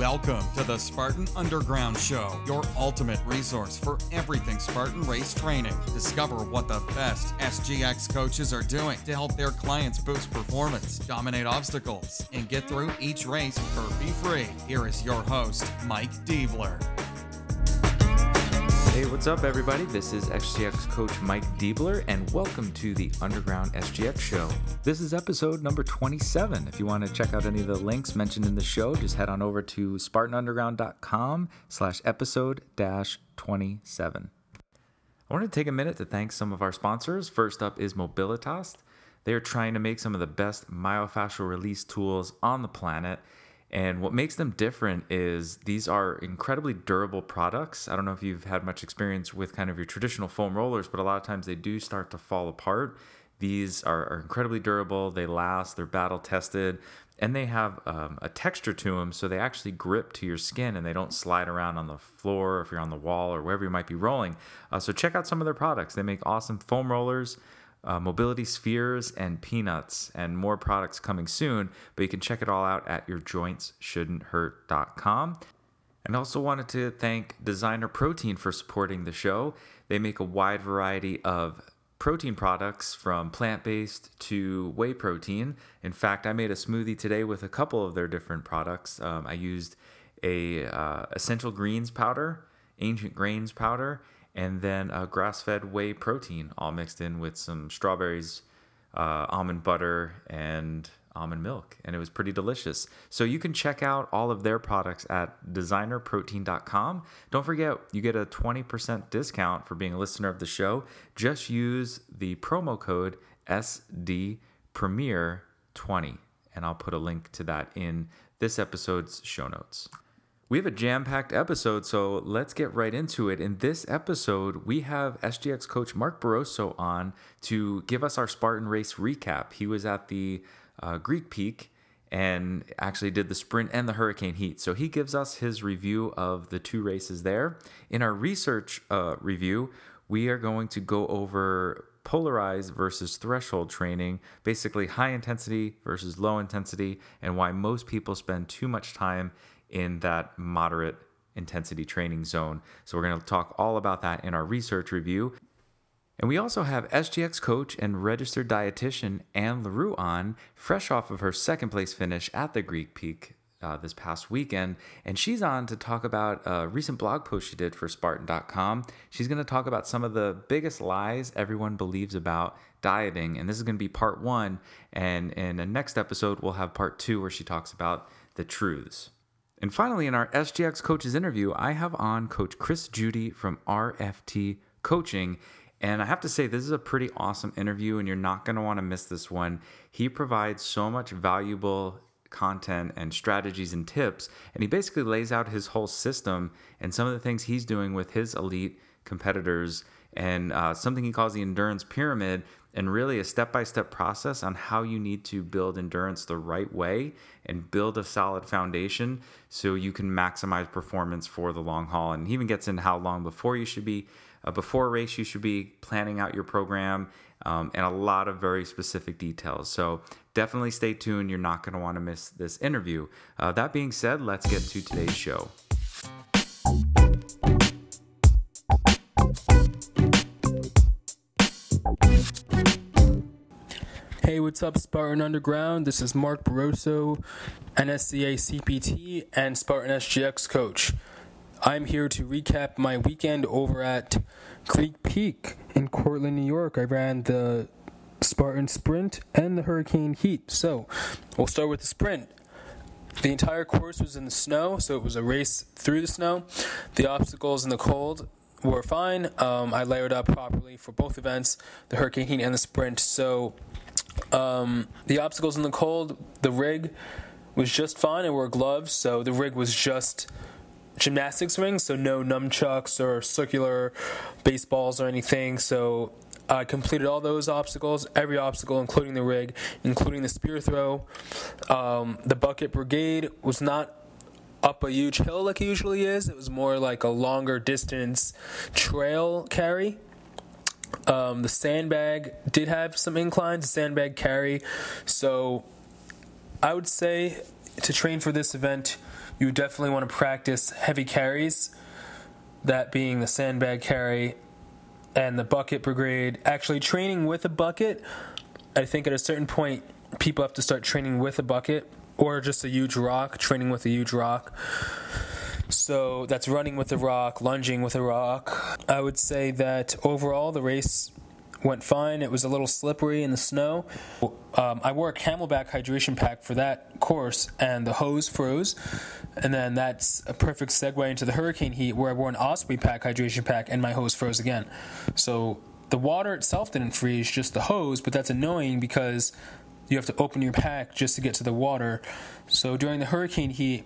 Welcome to the Spartan Underground Show, your ultimate resource for everything Spartan race training. Discover what the best SGX coaches are doing to help their clients boost performance, dominate obstacles, and get through each race burpee free. Here is your host, Mike Diebler. Hey, what's up, everybody? This is SGX coach Mike Diebler, and welcome to the Underground SGX Show. This is episode number 27. If you want to check out any of the links mentioned in the show, just head on over to spartanunderground.com slash episode dash 27. I want to take a minute to thank some of our sponsors. First up is Mobilitas. They are trying to make some of the best myofascial release tools on the planet and what makes them different is these are incredibly durable products. I don't know if you've had much experience with kind of your traditional foam rollers, but a lot of times they do start to fall apart. These are, are incredibly durable, they last, they're battle tested, and they have um, a texture to them so they actually grip to your skin and they don't slide around on the floor if you're on the wall or wherever you might be rolling. Uh, so check out some of their products. They make awesome foam rollers uh, mobility spheres and peanuts and more products coming soon but you can check it all out at yourjointsshouldn'thurt.com and also wanted to thank designer protein for supporting the show. They make a wide variety of protein products from plant-based to whey protein. In fact i made a smoothie today with a couple of their different products. Um, i used a uh, essential greens powder ancient grains powder and then a grass-fed whey protein, all mixed in with some strawberries, uh, almond butter, and almond milk, and it was pretty delicious. So you can check out all of their products at designerprotein.com. Don't forget, you get a 20% discount for being a listener of the show. Just use the promo code SDPremier20, and I'll put a link to that in this episode's show notes. We have a jam packed episode, so let's get right into it. In this episode, we have SGX coach Mark Barroso on to give us our Spartan race recap. He was at the uh, Greek Peak and actually did the sprint and the hurricane heat. So he gives us his review of the two races there. In our research uh, review, we are going to go over polarized versus threshold training, basically high intensity versus low intensity, and why most people spend too much time in that moderate intensity training zone. So we're going to talk all about that in our research review. And we also have SGX coach and registered dietitian Anne L'Heureux on, fresh off of her second place finish at the Greek Peak uh, this past weekend. And she's on to talk about a recent blog post she did for Spartan.com. She's going to talk about some of the biggest lies everyone believes about dieting. And this is going to be part one. And in the next episode, we'll have part two where she talks about the truths. And finally, in our SGX coaches interview, I have on Coach Chris Judy from RFT Coaching. And I have to say, this is a pretty awesome interview, and you're not going to want to miss this one. He provides so much valuable content and strategies and tips, and he basically lays out his whole system and some of the things he's doing with his elite competitors and uh, something he calls the endurance pyramid and really a step by step process on how you need to build endurance the right way and build a solid foundation so you can maximize performance for the long haul. And he even gets into how long before you should be, uh, before a race, you should be planning out your program um, and a lot of very specific details. So definitely stay tuned. You're not going to want to miss this interview. Uh, that being said, let's get to today's show. Hey, what's up, Spartan Underground? This is Mark Barroso, NSCA CPT and Spartan SGX coach. I'm here to recap my weekend over at Greek Peak in Cortland, New York. I ran the Spartan Sprint and the Hurricane Heat. So, we'll start with the sprint. The entire course was in the snow, so it was a race through the snow. The obstacles in the cold were fine. Um, I layered up properly for both events, the Hurricane Heat and the Sprint. So um, the obstacles in the cold, the rig was just fine. I wore gloves, so the rig was just gymnastics rings, so no nunchucks or circular baseballs or anything. So I completed all those obstacles, every obstacle, including the rig, including the spear throw. Um, the bucket brigade was not up a huge hill like it usually is. It was more like a longer distance trail carry. Um, the sandbag did have some inclines, sandbag carry. So I would say to train for this event, you definitely want to practice heavy carries, that being the sandbag carry and the bucket brigade. Actually, training with a bucket, I think at a certain point, people have to start training with a bucket or just a huge rock, training with a huge rock. So that's running with a rock, lunging with a rock. I would say that overall the race went fine. It was a little slippery in the snow. Um, I wore a CamelBak hydration pack for that course, and the hose froze. And then that's a perfect segue into the hurricane heat, where I wore an Osprey pack hydration pack, and my hose froze again. So the water itself didn't freeze, just the hose, but that's annoying because you have to open your pack just to get to the water. So during the hurricane heat,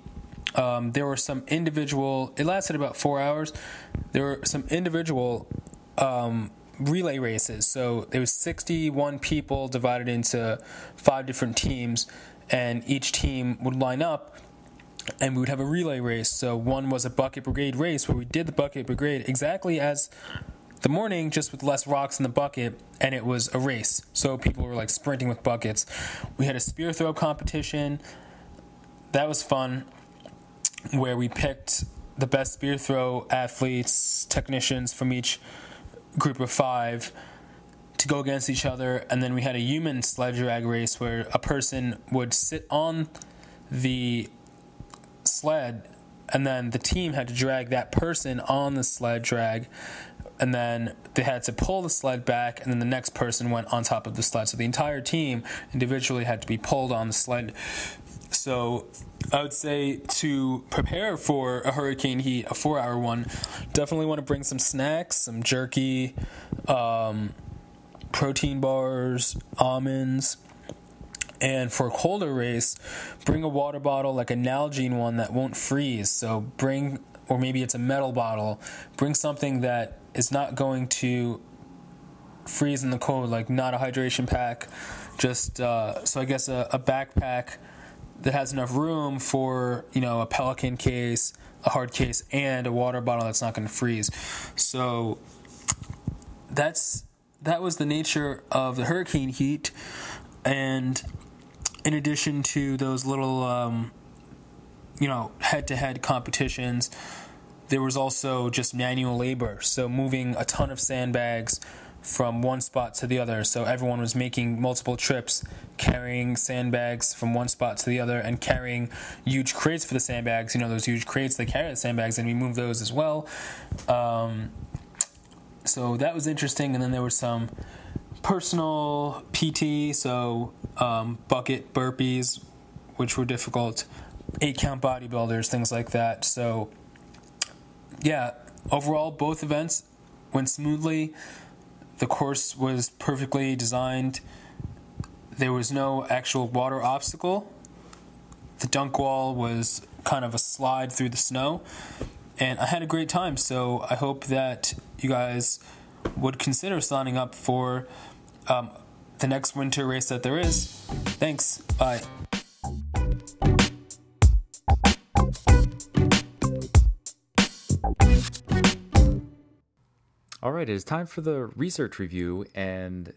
um, there were some individual. It lasted about four hours. There were some individual um, relay races. So there was 61 people divided into five different teams, and each team would line up and we would have a relay race. So one was a bucket brigade race where we did the bucket brigade exactly as the morning, just with less rocks in the bucket, and it was a race. So people were like sprinting with buckets. We had a spear throw competition. That was fun, where we picked the best spear throw athletes, technicians from each group of five to go against each other, and then we had a human sled drag race where a person would sit on the sled, and then the team had to drag that person on the sled drag, and then they had to pull the sled back, and then the next person went on top of the sled. So the entire team individually had to be pulled on the sled. So I would say to prepare for a hurricane heat, a four hour one, definitely want to bring some snacks, some jerky, um, protein bars, almonds. And for a colder race, bring a water bottle, like a Nalgene one that won't freeze. So bring, or maybe it's a metal bottle, bring something that is not going to freeze in the cold, like not a hydration pack. Just, uh, so I guess a, a backpack that has enough room for you know a pelican case a hard case and a water bottle that's not going to freeze. So that's that was the nature of the hurricane heat. And in addition to those little um, you know head-to-head competitions there was also just manual labor. So moving a ton of sandbags from one spot to the other. So everyone was making multiple trips, carrying sandbags from one spot to the other, and carrying huge crates for the sandbags. You know, those huge crates that carry the sandbags, and we moved those as well. Um, so that was interesting. And then there was some personal PT, so um, bucket burpees, which were difficult, eight count bodybuilders, things like that. So, yeah, overall, both events went smoothly the course was perfectly designed. There was no actual water obstacle. The dunk wall was kind of a slide through the snow. And I had a great time. So I hope that you guys would consider signing up for um, the next winter race that there is. Thanks. Bye. All right, it is time for the research review. And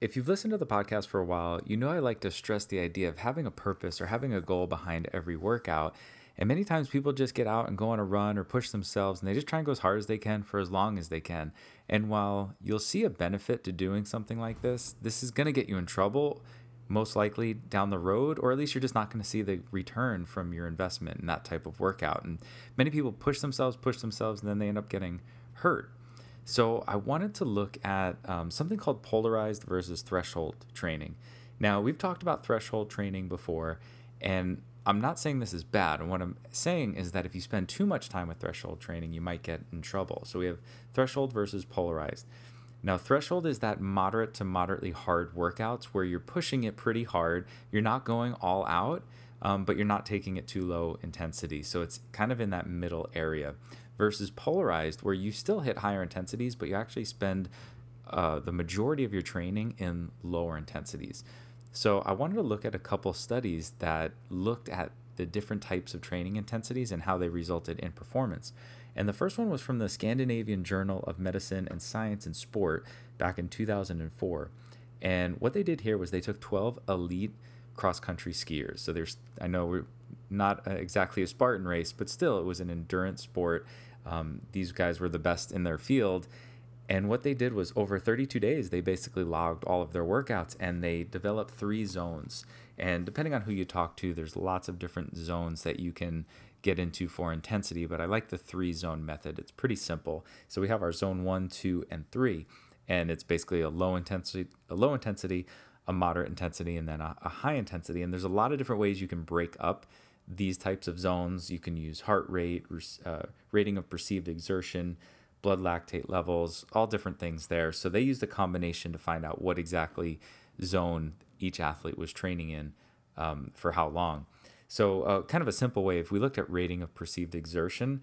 if you've listened to the podcast for a while, you know I like to stress the idea of having a purpose or having a goal behind every workout. And many times people just get out and go on a run or push themselves and they just try and go as hard as they can for as long as they can. And while you'll see a benefit to doing something like this, this is going to get you in trouble most likely down the road, or at least you're just not going to see the return from your investment in that type of workout. And many people push themselves, push themselves, and then they end up getting hurt. So I wanted to look at um, something called polarized versus threshold training. Now, we've talked about threshold training before, and I'm not saying this is bad. And what I'm saying is that if you spend too much time with threshold training, you might get in trouble. So we have threshold versus polarized. Now, threshold is that moderate to moderately hard workouts where you're pushing it pretty hard. You're not going all out, um, but you're not taking it too low intensity. So it's kind of in that middle area versus polarized, where you still hit higher intensities, but you actually spend uh, the majority of your training in lower intensities. So I wanted to look at a couple studies that looked at the different types of training intensities and how they resulted in performance. And the first one was from the Scandinavian Journal of Medicine and Science and Sport back in 2004. And what they did here was they took 12 elite cross country skiers. So there's, I know not uh, exactly a Spartan race, but still it was an endurance sport. Um, these guys were the best in their field. And what they did was over 32 days, they basically logged all of their workouts and they developed three zones. And depending on who you talk to, there's lots of different zones that you can get into for intensity, but I like the three zone method. It's pretty simple. So we have our zone one, two, and three, and it's basically a low intensity, a low intensity, a moderate intensity, and then a, a high intensity. And there's a lot of different ways you can break up these types of zones. You can use heart rate, uh, rating of perceived exertion, blood lactate levels, all different things there. So they used a combination to find out what exactly zone each athlete was training in um, for how long. So, uh, kind of a simple way, if we looked at rating of perceived exertion,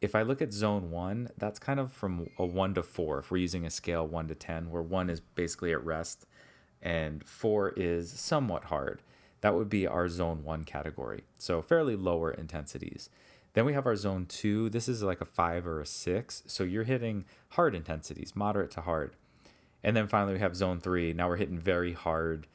if I look at zone one, that's kind of from a one to four, if we're using a scale one to 10, where one is basically at rest and four is somewhat hard. That would be our zone one category. So, fairly lower intensities. Then we have our zone two. This is like a five or a six. So, you're hitting hard intensities, moderate to hard. And then finally, we have zone three. Now we're hitting very hard.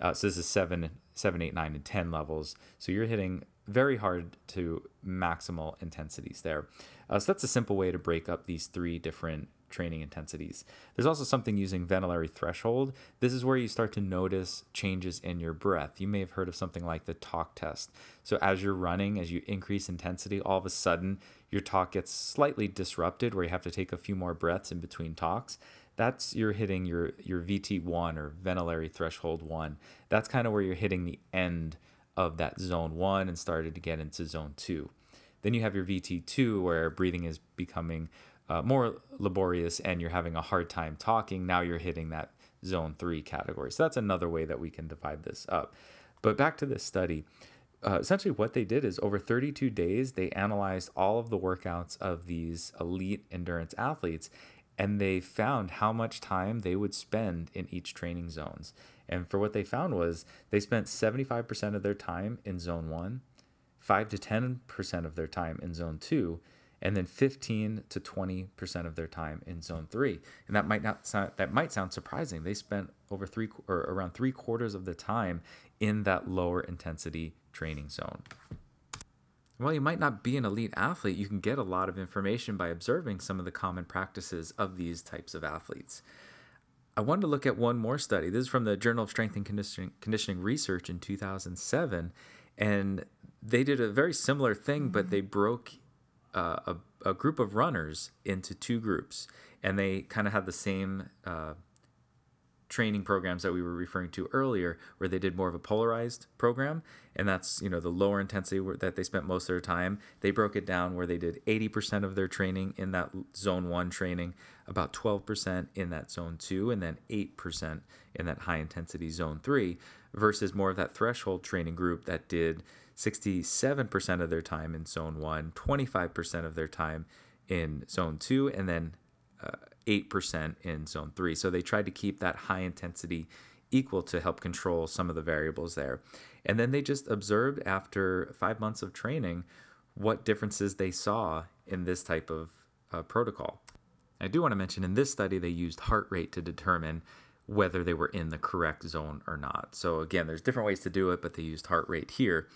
Uh, so, this is seven, seven, eight, nine, and 10 levels. So, you're hitting very hard to maximal intensities there. Uh, so, that's a simple way to break up these three different training intensities. There's also something using ventilatory threshold. This is where you start to notice changes in your breath. You may have heard of something like the talk test. So as you're running, as you increase intensity, all of a sudden your talk gets slightly disrupted where you have to take a few more breaths in between talks. That's you're hitting your your VT1 or ventilatory threshold 1. That's kind of where you're hitting the end of that zone 1 and started to get into zone 2. Then you have your VT2 where breathing is becoming uh, more laborious and you're having a hard time talking, now you're hitting that zone three category. So that's another way that we can divide this up. But back to this study. Uh, essentially, what they did is over 32 days, they analyzed all of the workouts of these elite endurance athletes and they found how much time they would spend in each training zones. And for what they found was they spent 75% of their time in zone one, 5 to 10% of their time in zone two, and then 15 to 20% of their time in zone 3 and that might not sound, that might sound surprising they spent over 3 or around 3 quarters of the time in that lower intensity training zone while you might not be an elite athlete, you can get a lot of information by observing some of the common practices of these types of athletes. I wanted to look at one more study. This is from the Journal of Strength and Conditioning, Conditioning Research in 2007. And they did a very similar thing, but they broke uh, a, a, group of runners into two groups, and they kind of had the same uh, training programs that we were referring to earlier, where they did more of a polarized program, and that's you know the lower intensity that they spent most of their time. They broke it down where they did 80% of their training in that zone one training, about 12% in that zone two, and then 8% in that high intensity zone three, versus more of that threshold training group that did 67% of their time in zone one, 25% of their time in zone two, and then uh, 8% in zone three. So they tried to keep that high intensity equal to help control some of the variables there. And then they just observed after five months of training what differences they saw in this type of uh, protocol. I do want to mention in this study, they used heart rate to determine whether they were in the correct zone or not. So, again, there's different ways to do it, but they used heart rate here.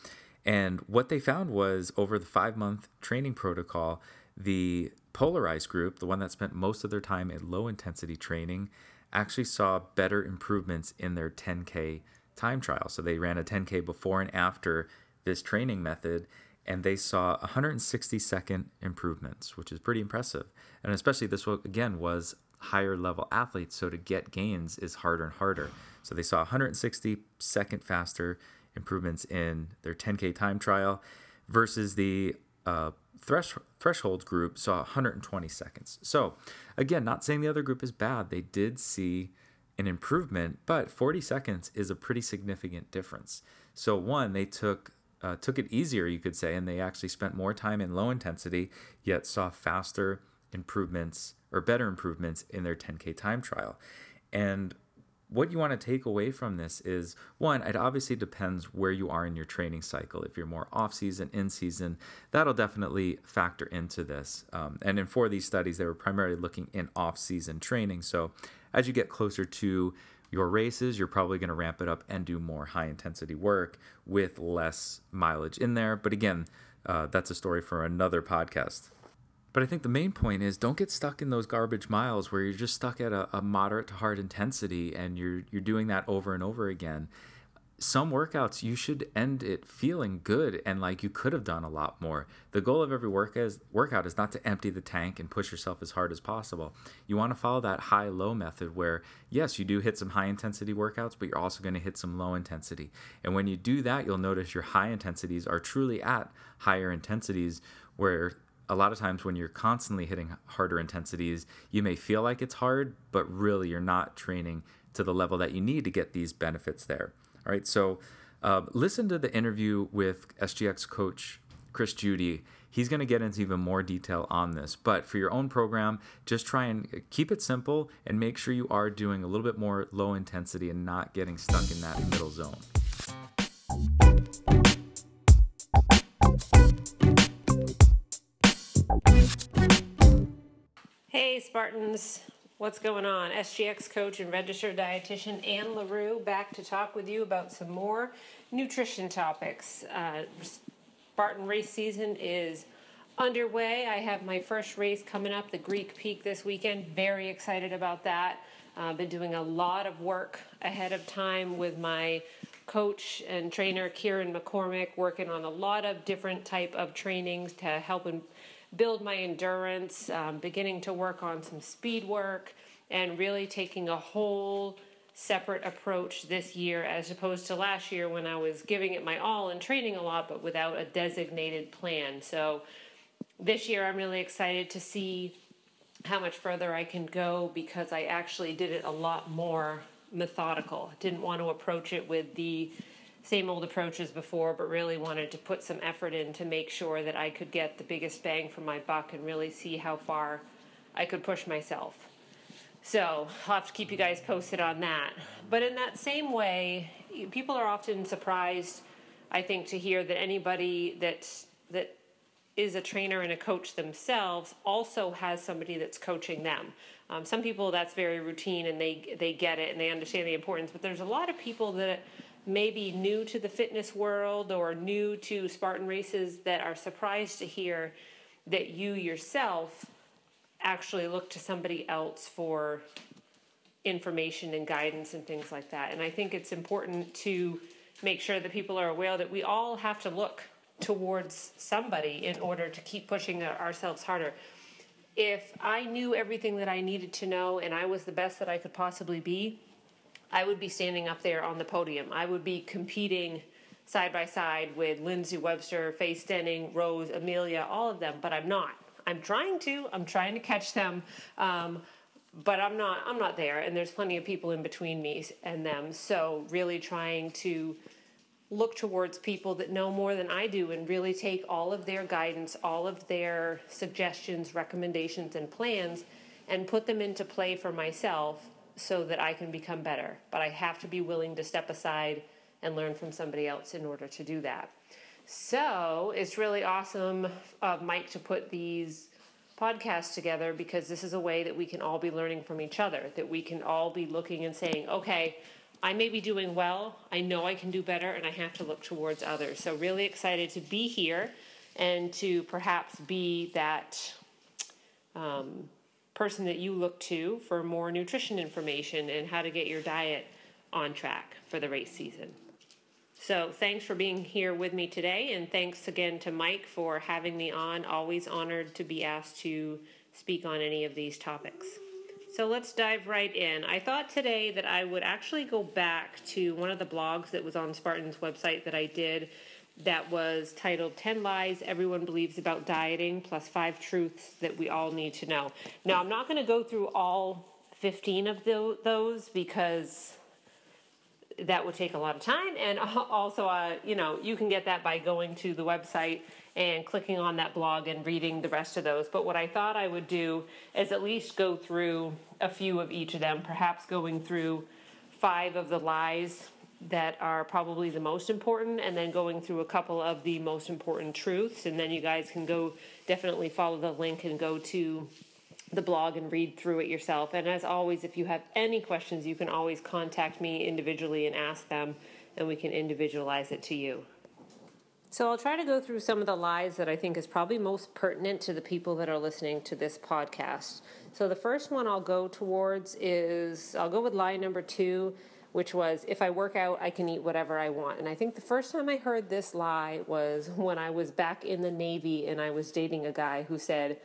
And what they found was over the five month training protocol, the polarized group, the one that spent most of their time in low intensity training, actually saw better improvements in their 10K time trial. So they ran a 10K before and after this training method, and they saw 160 second improvements, which is pretty impressive. And especially this, one, again, was higher level athletes. So to get gains is harder and harder. So they saw 160 second faster improvements in their 10K time trial versus the uh, thresh- threshold group saw 120 seconds. So, again, not saying the other group is bad. They did see an improvement, but 40 seconds is a pretty significant difference. So, one, they took uh, took it easier, you could say, and they actually spent more time in low intensity, yet saw faster improvements or better improvements in their 10K time trial. And what you want to take away from this is one, it obviously depends where you are in your training cycle. If you're more off season, in season, that'll definitely factor into this. Um, and in four of these studies, they were primarily looking in off season training. So as you get closer to your races, you're probably going to ramp it up and do more high intensity work with less mileage in there. But again, uh, that's a story for another podcast. But I think the main point is don't get stuck in those garbage miles where you're just stuck at a, a moderate to hard intensity and you're you're doing that over and over again some workouts you should end it feeling good and like you could have done a lot more. The goal of every work is, workout is not to empty the tank and push yourself as hard as possible. You want to follow that high low method where yes, you do hit some high intensity workouts, but you're also going to hit some low intensity. And when you do that, you'll notice your high intensities are truly at higher intensities where a lot of times when you're constantly hitting harder intensities, you may feel like it's hard, but really you're not training to the level that you need to get these benefits there. All right, so uh, listen to the interview with SGX coach Chris Judy. He's going to get into even more detail on this. But for your own program, just try and keep it simple and make sure you are doing a little bit more low intensity and not getting stuck in that middle zone. Hey, Spartans. What's going on? SGX coach and registered dietitian Ann L'Heureux back to talk with you about some more nutrition topics. Uh, Spartan race season is underway. I have my first race coming up, the Greek Peak, this weekend. Very excited about that. I've uh, been doing a lot of work ahead of time with my coach and trainer Kieran McCormick, working on a lot of different type of trainings to help and build my endurance, um, beginning to work on some speed work, and really taking a whole separate approach this year as opposed to last year when I was giving it my all and training a lot but without a designated plan. So this year I'm really excited to see how much further I can go because I actually did it a lot more methodical. Didn't want to approach it with the same old approaches before, but really wanted to put some effort in to make sure that I could get the biggest bang for my buck and really see how far I could push myself. So I'll have to keep you guys posted on that. But in that same way, people are often surprised, I think, to hear that anybody that that is a trainer and a coach themselves also has somebody that's coaching them. Um, some people that's very routine and they they get it and they understand the importance. But there's a lot of people that maybe new to the fitness world or new to Spartan races that are surprised to hear that you yourself actually look to somebody else for information and guidance and things like that. And I think it's important to make sure that people are aware that we all have to look towards somebody in order to keep pushing ourselves harder. If I knew everything that I needed to know and I was the best that I could possibly be, I would be standing up there on the podium. I would be competing side by side with Lindsay Webster, Faye Stenning, Rose, Amelia, all of them, but I'm not. I'm trying to. I'm trying to catch them, um, but I'm not. I'm not there. And there's plenty of people in between me and them. So really trying to look towards people that know more than I do and really take all of their guidance, all of their suggestions, recommendations, and plans, and put them into play for myself so that I can become better. But I have to be willing to step aside and learn from somebody else in order to do that. So it's really awesome of Mike to put these podcasts together because this is a way that we can all be learning from each other, that we can all be looking and saying, okay, I may be doing well, I know I can do better, and I have to look towards others. So, really excited to be here and to perhaps be that um, person that you look to for more nutrition information and how to get your diet on track for the race season. So, thanks for being here with me today, and thanks again to Mike for having me on. Always honored to be asked to speak on any of these topics. So, let's dive right in. I thought today that I would actually go back to one of the blogs that was on Spartan's website that I did that was titled 10 Lies Everyone Believes About Dieting plus Five Truths That We All Need to Know. Now, I'm not going to go through all 15 of those because that would take a lot of time. And also, uh, you know, you can get that by going to the website and clicking on that blog and reading the rest of those. But what I thought I would do is at least go through a few of each of them, perhaps going through five of the lies that are probably the most important and then going through a couple of the most important truths and then you guys can go definitely follow the link and go to the blog and read through it yourself. And as always, if you have any questions, you can always contact me individually and ask them, and we can individualize it to you. So I'll try to go through some of the lies that I think is probably most pertinent to the people that are listening to this podcast. So the first one I'll go towards is I'll go with lie number two, which was if I work out, I can eat whatever I want. And I think the first time I heard this lie was when I was back in the Navy and I was dating a guy who said,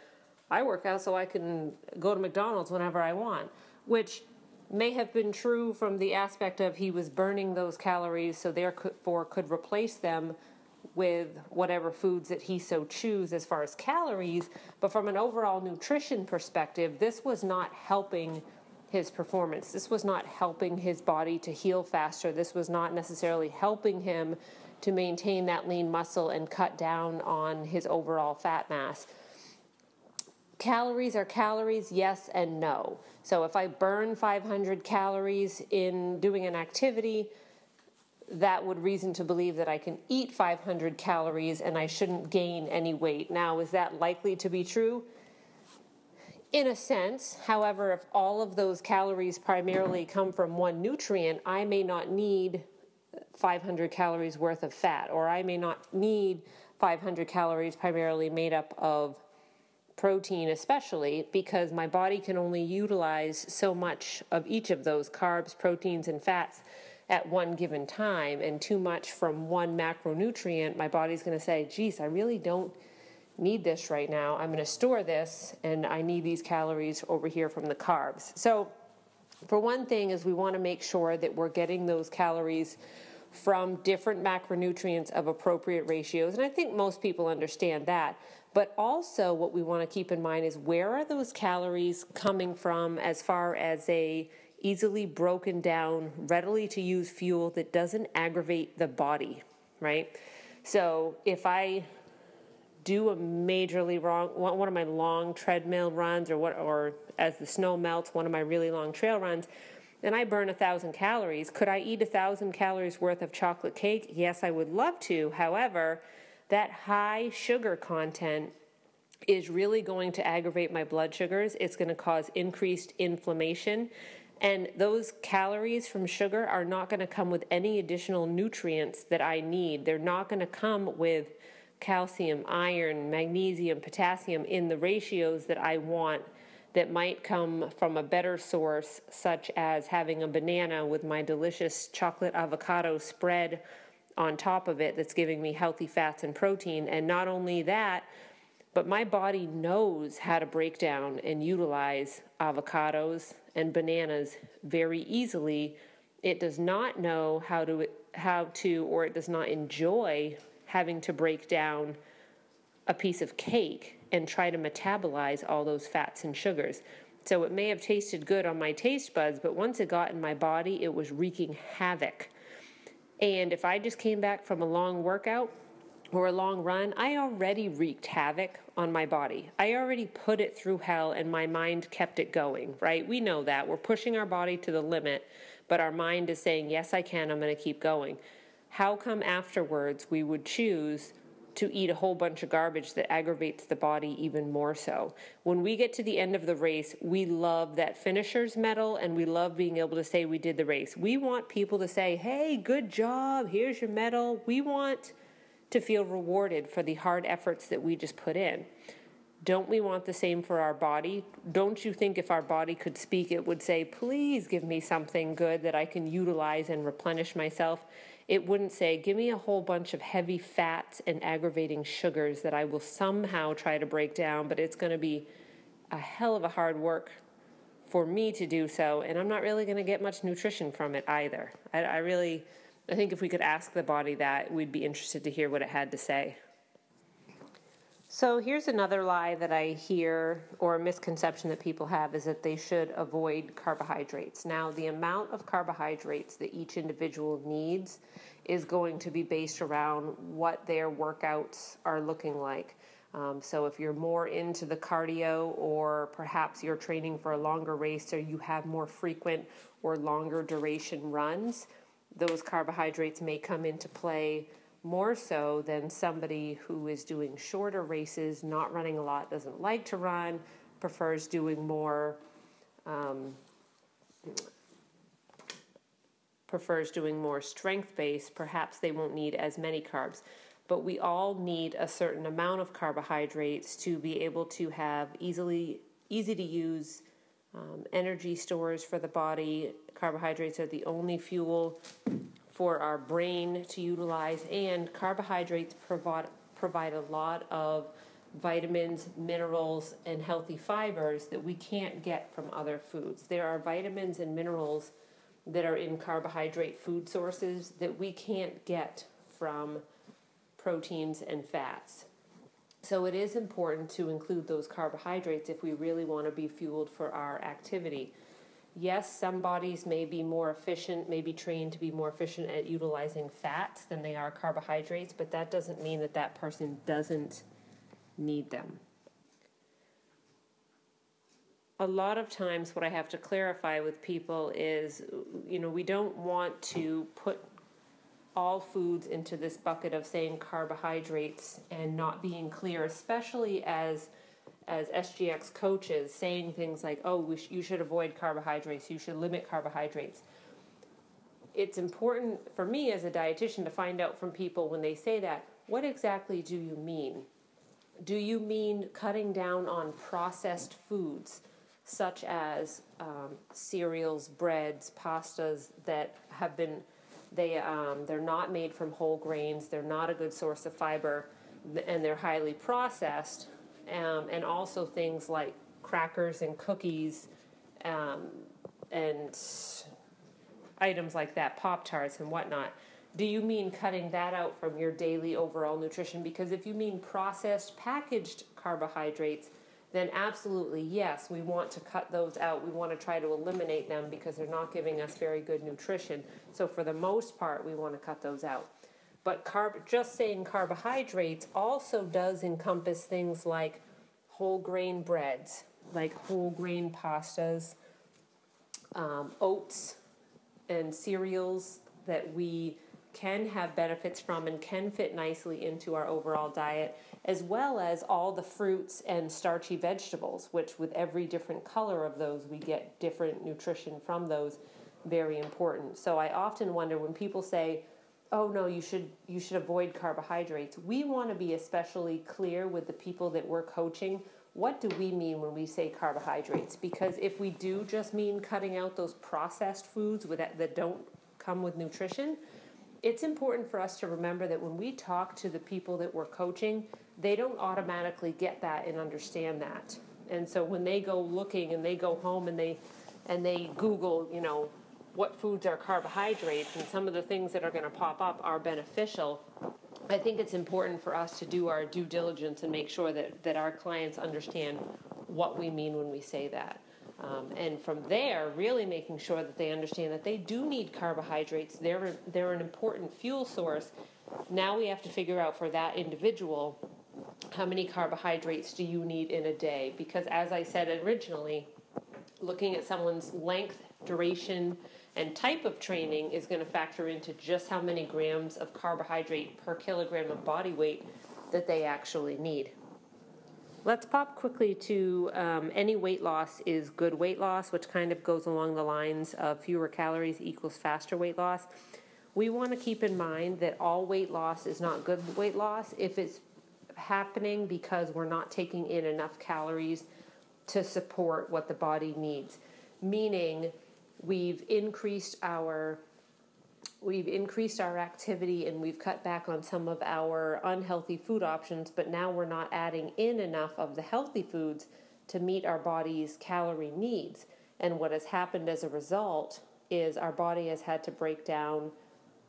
I work out so I can go to McDonald's whenever I want, which may have been true from the aspect of he was burning those calories, so therefore could replace them with whatever foods that he so choose as far as calories, but from an overall nutrition perspective, this was not helping his performance. This was not helping his body to heal faster. This was not necessarily helping him to maintain that lean muscle and cut down on his overall fat mass. Calories are calories, yes and no. So if I burn 500 calories in doing an activity, that would reason to believe that I can eat 500 calories and I shouldn't gain any weight. Now, is that likely to be true? In a sense, however, if all of those calories primarily come from one nutrient, I may not need 500 calories worth of fat, or I may not need 500 calories primarily made up of protein, especially because my body can only utilize so much of each of those carbs, proteins, and fats at one given time and too much from one macronutrient, my body's going to say, geez, I really don't need this right now. I'm going to store this and I need these calories over here from the carbs. So, for one thing, is we want to make sure that we're getting those calories from different macronutrients of appropriate ratios. And I think most people understand that. But also, what we want to keep in mind is where are those calories coming from as far as a easily broken down, readily to use fuel that doesn't aggravate the body, right? So if I do a majorly wrong one of my long treadmill runs or what or as the snow melts one of my really long trail runs and I burn a thousand calories, could I eat a thousand calories worth of chocolate cake? Yes, I would love to. However, that high sugar content is really going to aggravate my blood sugars. It's going to cause increased inflammation. And those calories from sugar are not going to come with any additional nutrients that I need. They're not going to come with calcium, iron, magnesium, potassium in the ratios that I want that might come from a better source, such as having a banana with my delicious chocolate avocado spread on top of it that's giving me healthy fats and protein. And not only that, but my body knows how to break down and utilize avocados and bananas very easily. It does not know how to how to or it does not enjoy having to break down a piece of cake and try to metabolize all those fats and sugars. So it may have tasted good on my taste buds, but once it got in my body, it was wreaking havoc. And if I just came back from a long workout, or a long run, I already wreaked havoc on my body. I already put it through hell and my mind kept it going, right? We know that. We're pushing our body to the limit, but our mind is saying, Yes, I can, I'm going to keep going. How come afterwards we would choose to eat a whole bunch of garbage that aggravates the body even more so. When we get to the end of the race, we love that finisher's medal and we love being able to say we did the race. We want people to say, hey, good job, here's your medal. We want to feel rewarded for the hard efforts that we just put in. Don't we want the same for our body? Don't you think if our body could speak, it would say, Please give me something good that I can utilize and replenish myself? It wouldn't say, Give me a whole bunch of heavy fats and aggravating sugars that I will somehow try to break down, but it's going to be a hell of a hard work for me to do so, and I'm not really going to get much nutrition from it either. I, I really I think if we could ask the body that, we'd be interested to hear what it had to say. So here's another lie that I hear, or a misconception that people have, is that they should avoid carbohydrates. Now, the amount of carbohydrates that each individual needs is going to be based around what their workouts are looking like. Um, so, if you're more into the cardio, or perhaps you're training for a longer race, or you have more frequent or longer duration runs, those carbohydrates may come into play more so than somebody who is doing shorter races, not running a lot, doesn't like to run, prefers doing more um, prefers doing more strength based, perhaps they won't need as many carbs. But we all need a certain amount of carbohydrates to be able to have easily easy to use um, energy stores for the body. Carbohydrates are the only fuel for our brain to utilize, and carbohydrates provide provide a lot of vitamins, minerals, and healthy fibers that we can't get from other foods. There are vitamins and minerals that are in carbohydrate food sources that we can't get from proteins and fats. So it is important to include those carbohydrates if we really want to be fueled for our activity. Yes, some bodies may be more efficient, may be trained to be more efficient at utilizing fats than they are carbohydrates, but that doesn't mean that that person doesn't need them. A lot of times what I have to clarify with people is, you know, we don't want to put all foods into this bucket of saying carbohydrates and not being clear, especially as as SGX coaches saying things like, "Oh, sh- you should avoid carbohydrates. You should limit carbohydrates." It's important for me as a dietitian to find out from people when they say that, what exactly do you mean? Do you mean cutting down on processed foods? such as um, cereals, breads, pastas that have been they um, they're not made from whole grains. They're not a good source of fiber, and they're highly processed. Um, and also things like crackers and cookies, um, and items like that, pop tarts and whatnot. Do you mean cutting that out from your daily overall nutrition? Because if you mean processed, packaged carbohydrates then absolutely yes, we want to cut those out. We want to try to eliminate them because they're not giving us very good nutrition. So for the most part, we want to cut those out. But carb, just saying carbohydrates also does encompass things like whole grain breads, like whole grain pastas, um, oats, and cereals that we can have benefits from and can fit nicely into our overall diet as well as all the fruits and starchy vegetables, which with every different color of those, we get different nutrition from those. Very important. So I often wonder when people say, "Oh no, you should you should avoid carbohydrates." We want to be especially clear with the people that we're coaching. What do we mean when we say carbohydrates? Because if we do just mean cutting out those processed foods with that, that don't come with nutrition, it's important for us to remember that when we talk to the people that we're coaching, they don't automatically get that and understand that. And so when they go looking and they go home and they and they Google, you know, what foods are carbohydrates and some of the things that are going to pop up are beneficial. I think it's important for us to do our due diligence and make sure that, that our clients understand what we mean when we say that. Um, and from there, really making sure that they understand that they do need carbohydrates. They're, they're an important fuel source. Now we have to figure out for that individual how many carbohydrates do you need in a day? Because as I said originally, looking at someone's length, duration, and type of training is going to factor into just how many grams of carbohydrate per kilogram of body weight that they actually need. Let's pop quickly to um, any weight loss is good weight loss, which kind of goes along the lines of fewer calories equals faster weight loss. We want to keep in mind that all weight loss is not good weight loss if it's happening because we're not taking in enough calories to support what the body needs. Meaning, we've increased our we've increased our activity and we've cut back on some of our unhealthy food options, but now we're not adding in enough of the healthy foods to meet our body's calorie needs. And what has happened as a result is our body has had to break down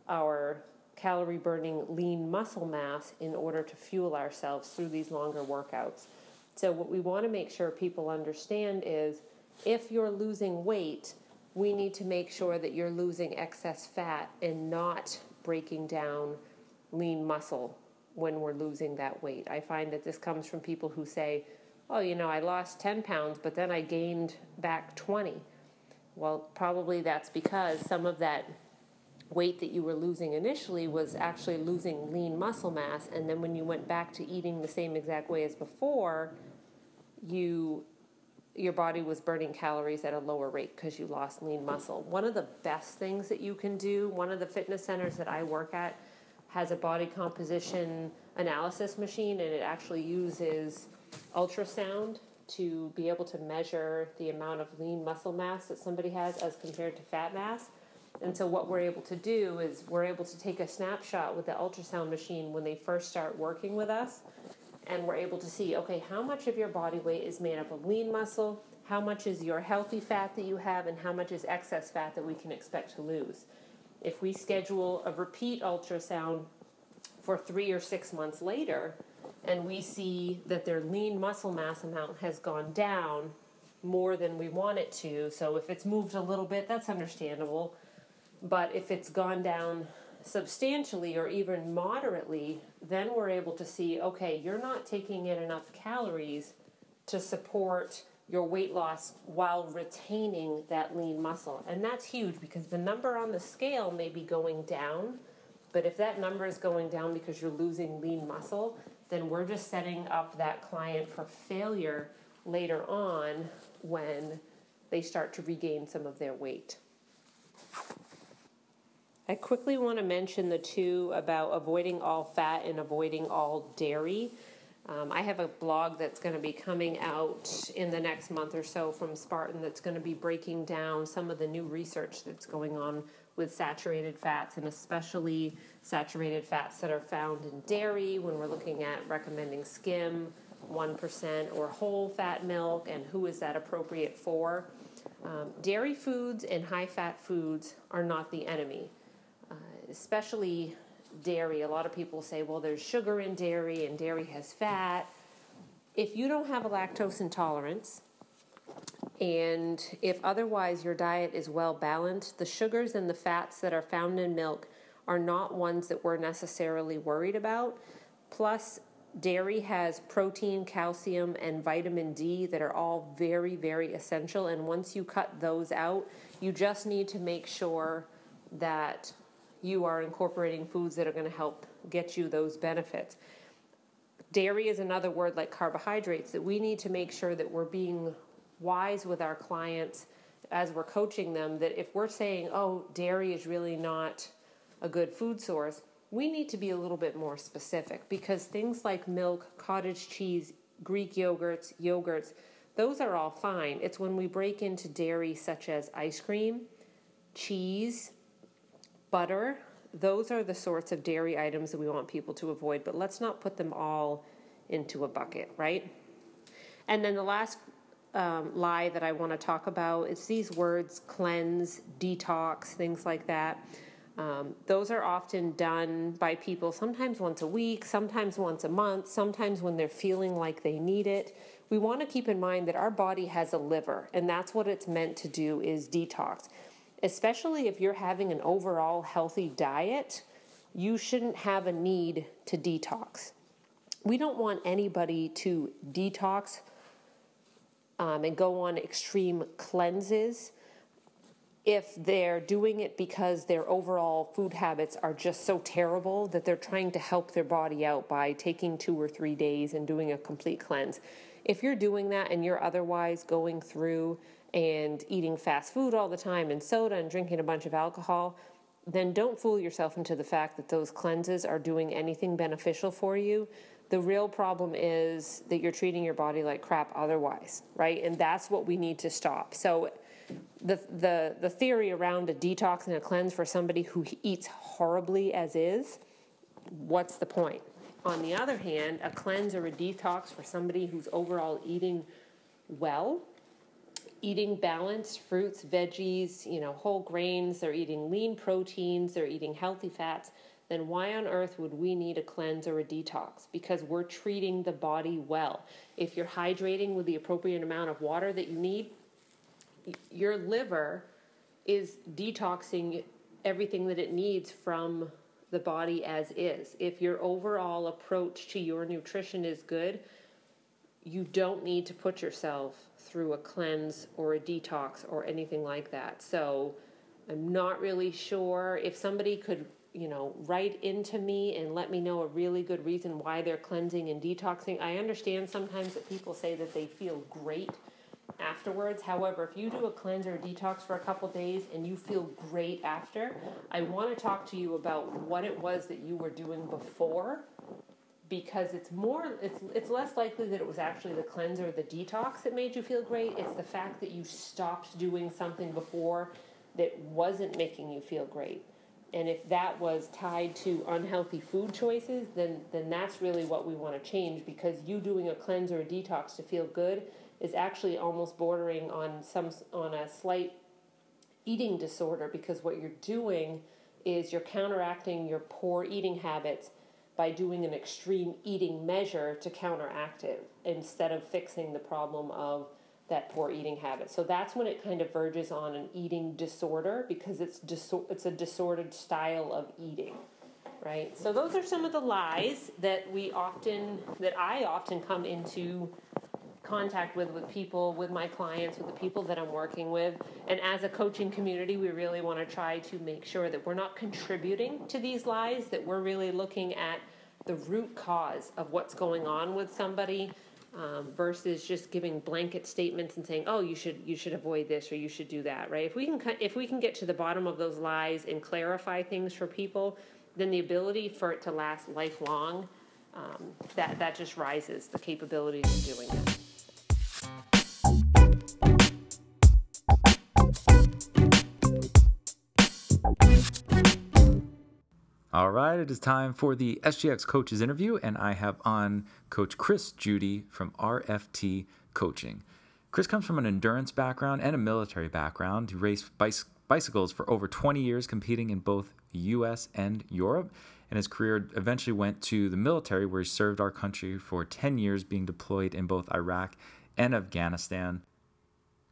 our calorie burning lean muscle mass in order to fuel ourselves through these longer workouts. So, what we want to make sure people understand is if you're losing weight, we need to make sure that you're losing excess fat and not breaking down lean muscle when we're losing that weight. I find that this comes from people who say, Oh, you know, I lost 10 pounds, but then I gained back 20. Well, probably that's because some of that weight that you were losing initially was actually losing lean muscle mass and then when you went back to eating the same exact way as before you your body was burning calories at a lower rate because you lost lean muscle. One of the best things that you can do, one of the fitness centers that I work at has a body composition analysis machine and it actually uses ultrasound to be able to measure the amount of lean muscle mass that somebody has as compared to fat mass. And so, what we're able to do is we're able to take a snapshot with the ultrasound machine when they first start working with us and we're able to see okay how much of your body weight is made up of lean muscle? How much is your healthy fat that you have and how much is excess fat that we can expect to lose? If we schedule a repeat ultrasound for three or six months later and we see that their lean muscle mass amount has gone down more than we want it to so if it's moved a little bit that's understandable. But if it's gone down substantially or even moderately, then we're able to see okay, you're not taking in enough calories to support your weight loss while retaining that lean muscle. And that's huge because the number on the scale may be going down, but if that number is going down because you're losing lean muscle, then we're just setting up that client for failure later on when they start to regain some of their weight. I quickly want to mention the two about avoiding all fat and avoiding all dairy. Um, I have a blog that's going to be coming out in the next month or so from Spartan that's going to be breaking down some of the new research that's going on with saturated fats and especially saturated fats that are found in dairy when we're looking at recommending skim, 1% or whole fat milk and who is that appropriate for. Um, dairy foods and high fat foods are not the enemy especially dairy, a lot of people say, well, there's sugar in dairy and dairy has fat. If you don't have a lactose intolerance, and if otherwise your diet is well balanced, the sugars and the fats that are found in milk are not ones that we're necessarily worried about. Plus, dairy has protein, calcium, and vitamin D that are all very, very essential. And once you cut those out, you just need to make sure that you are incorporating foods that are going to help get you those benefits. Dairy is another word like carbohydrates that we need to make sure that we're being wise with our clients as we're coaching them that if we're saying, oh, dairy is really not a good food source, we need to be a little bit more specific because things like milk, cottage cheese, Greek yogurts, yogurts, those are all fine. It's when we break into dairy, such as ice cream, cheese, butter, those are the sorts of dairy items that we want people to avoid, but let's not put them all into a bucket, right? And then the last um, lie that I want to talk about is these words cleanse, detox, things like that. Um, those are often done by people sometimes once a week, sometimes once a month, sometimes when they're feeling like they need it. We want to keep in mind that our body has a liver, and that's what it's meant to do is detox especially if you're having an overall healthy diet, you shouldn't have a need to detox. We don't want anybody to detox um, and go on extreme cleanses if they're doing it because their overall food habits are just so terrible that they're trying to help their body out by taking two or three days and doing a complete cleanse. If you're doing that and you're otherwise going through and eating fast food all the time and soda and drinking a bunch of alcohol, then don't fool yourself into the fact that those cleanses are doing anything beneficial for you. The real problem is that you're treating your body like crap otherwise, right? And that's what we need to stop. So the the the theory around a detox and a cleanse for somebody who eats horribly as is, what's the point? On the other hand, a cleanse or a detox for somebody who's overall eating well eating balanced fruits, veggies, you know, whole grains, they're eating lean proteins, they're eating healthy fats, then why on earth would we need a cleanse or a detox? Because we're treating the body well. If you're hydrating with the appropriate amount of water that you need, your liver is detoxing everything that it needs from the body as is. If your overall approach to your nutrition is good, you don't need to put yourself through a cleanse or a detox or anything like that. So I'm not really sure if somebody could, you know, write into me and let me know a really good reason why they're cleansing and detoxing. I understand sometimes that people say that they feel great afterwards. However, if you do a cleanse or a detox for a couple days and you feel great after, I want to talk to you about what it was that you were doing before because it's more it's it's less likely that it was actually the cleanser the detox that made you feel great. It's the fact that you stopped doing something before that wasn't making you feel great. And if that was tied to unhealthy food choices, then then that's really what we want to change because you doing a cleanser or a detox to feel good is actually almost bordering on some on a slight eating disorder because what you're doing is you're counteracting your poor eating habits by doing an extreme eating measure to counteract it instead of fixing the problem of that poor eating habit. So that's when it kind of verges on an eating disorder because it's disor- it's a disordered style of eating. Right? So those are some of the lies that we often that I often come into contact with with people with my clients with the people that i'm working with. And as a coaching community we really want to try to make sure that we're not contributing to these lies that we're really looking at the root cause of what's going on with somebody um, versus just giving blanket statements and saying oh you should you should avoid this or you should do that right? If we can if we can get to the bottom of those lies and clarify things for people then the ability for it to last lifelong um, that that just rises the capabilities of doing it All right, it is time for the SGX Coaches interview, and I have on Coach Chris Judy from RFT Coaching. Chris comes from an endurance background and a military background. He raced bicy- bicycles for over 20 years, competing in both US and Europe, and his career eventually went to the military, where he served our country for 10 years, being deployed in both Iraq and Afghanistan.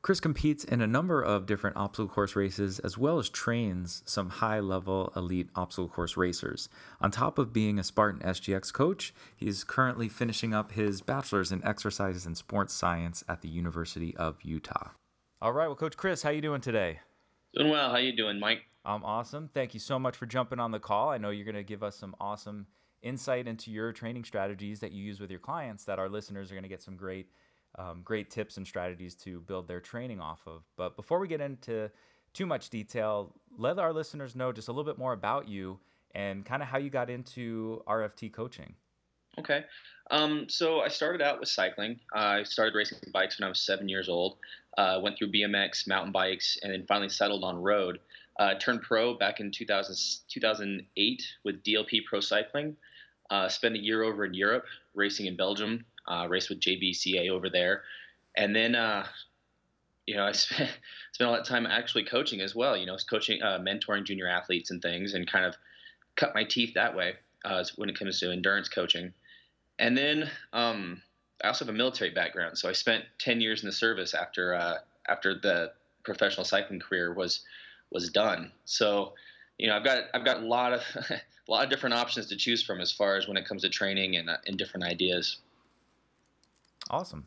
Chris competes in a number of different obstacle course races as well as trains some high level elite obstacle course racers. On top of being a Spartan SGX coach, he is currently finishing up his bachelor's in exercise and sports science at the University of Utah. All right, well, Coach Chris, how you doing today? Doing well. How you doing, Mike? I'm awesome. Thank you so much for jumping on the call. I know you're going to give us some awesome insight into your training strategies that you use with your clients that our listeners are going to get some great um, great tips and strategies to build their training off of. But before we get into too much detail, let our listeners know just a little bit more about you and kind of how you got into RFT coaching. Okay. Um, so I started out with cycling. I started racing bikes when I was seven years old. Uh, went through BMX, mountain bikes, and then finally settled on road. Uh, turned pro back in 2000, 2008 with DLP Pro Cycling. Uh, spent a year over in Europe racing in Belgium, uh, raced with JBCA over there, and then uh, you know I spent spent a lot of time actually coaching as well. You know, coaching, uh, mentoring junior athletes and things, and kind of cut my teeth that way uh, when it comes to endurance coaching. And then um, I also have a military background, so I spent ten years in the service after uh, after the professional cycling career was was done. So you know, I've got I've got a lot of a lot of different options to choose from as far as when it comes to training and, uh, and different ideas. Awesome.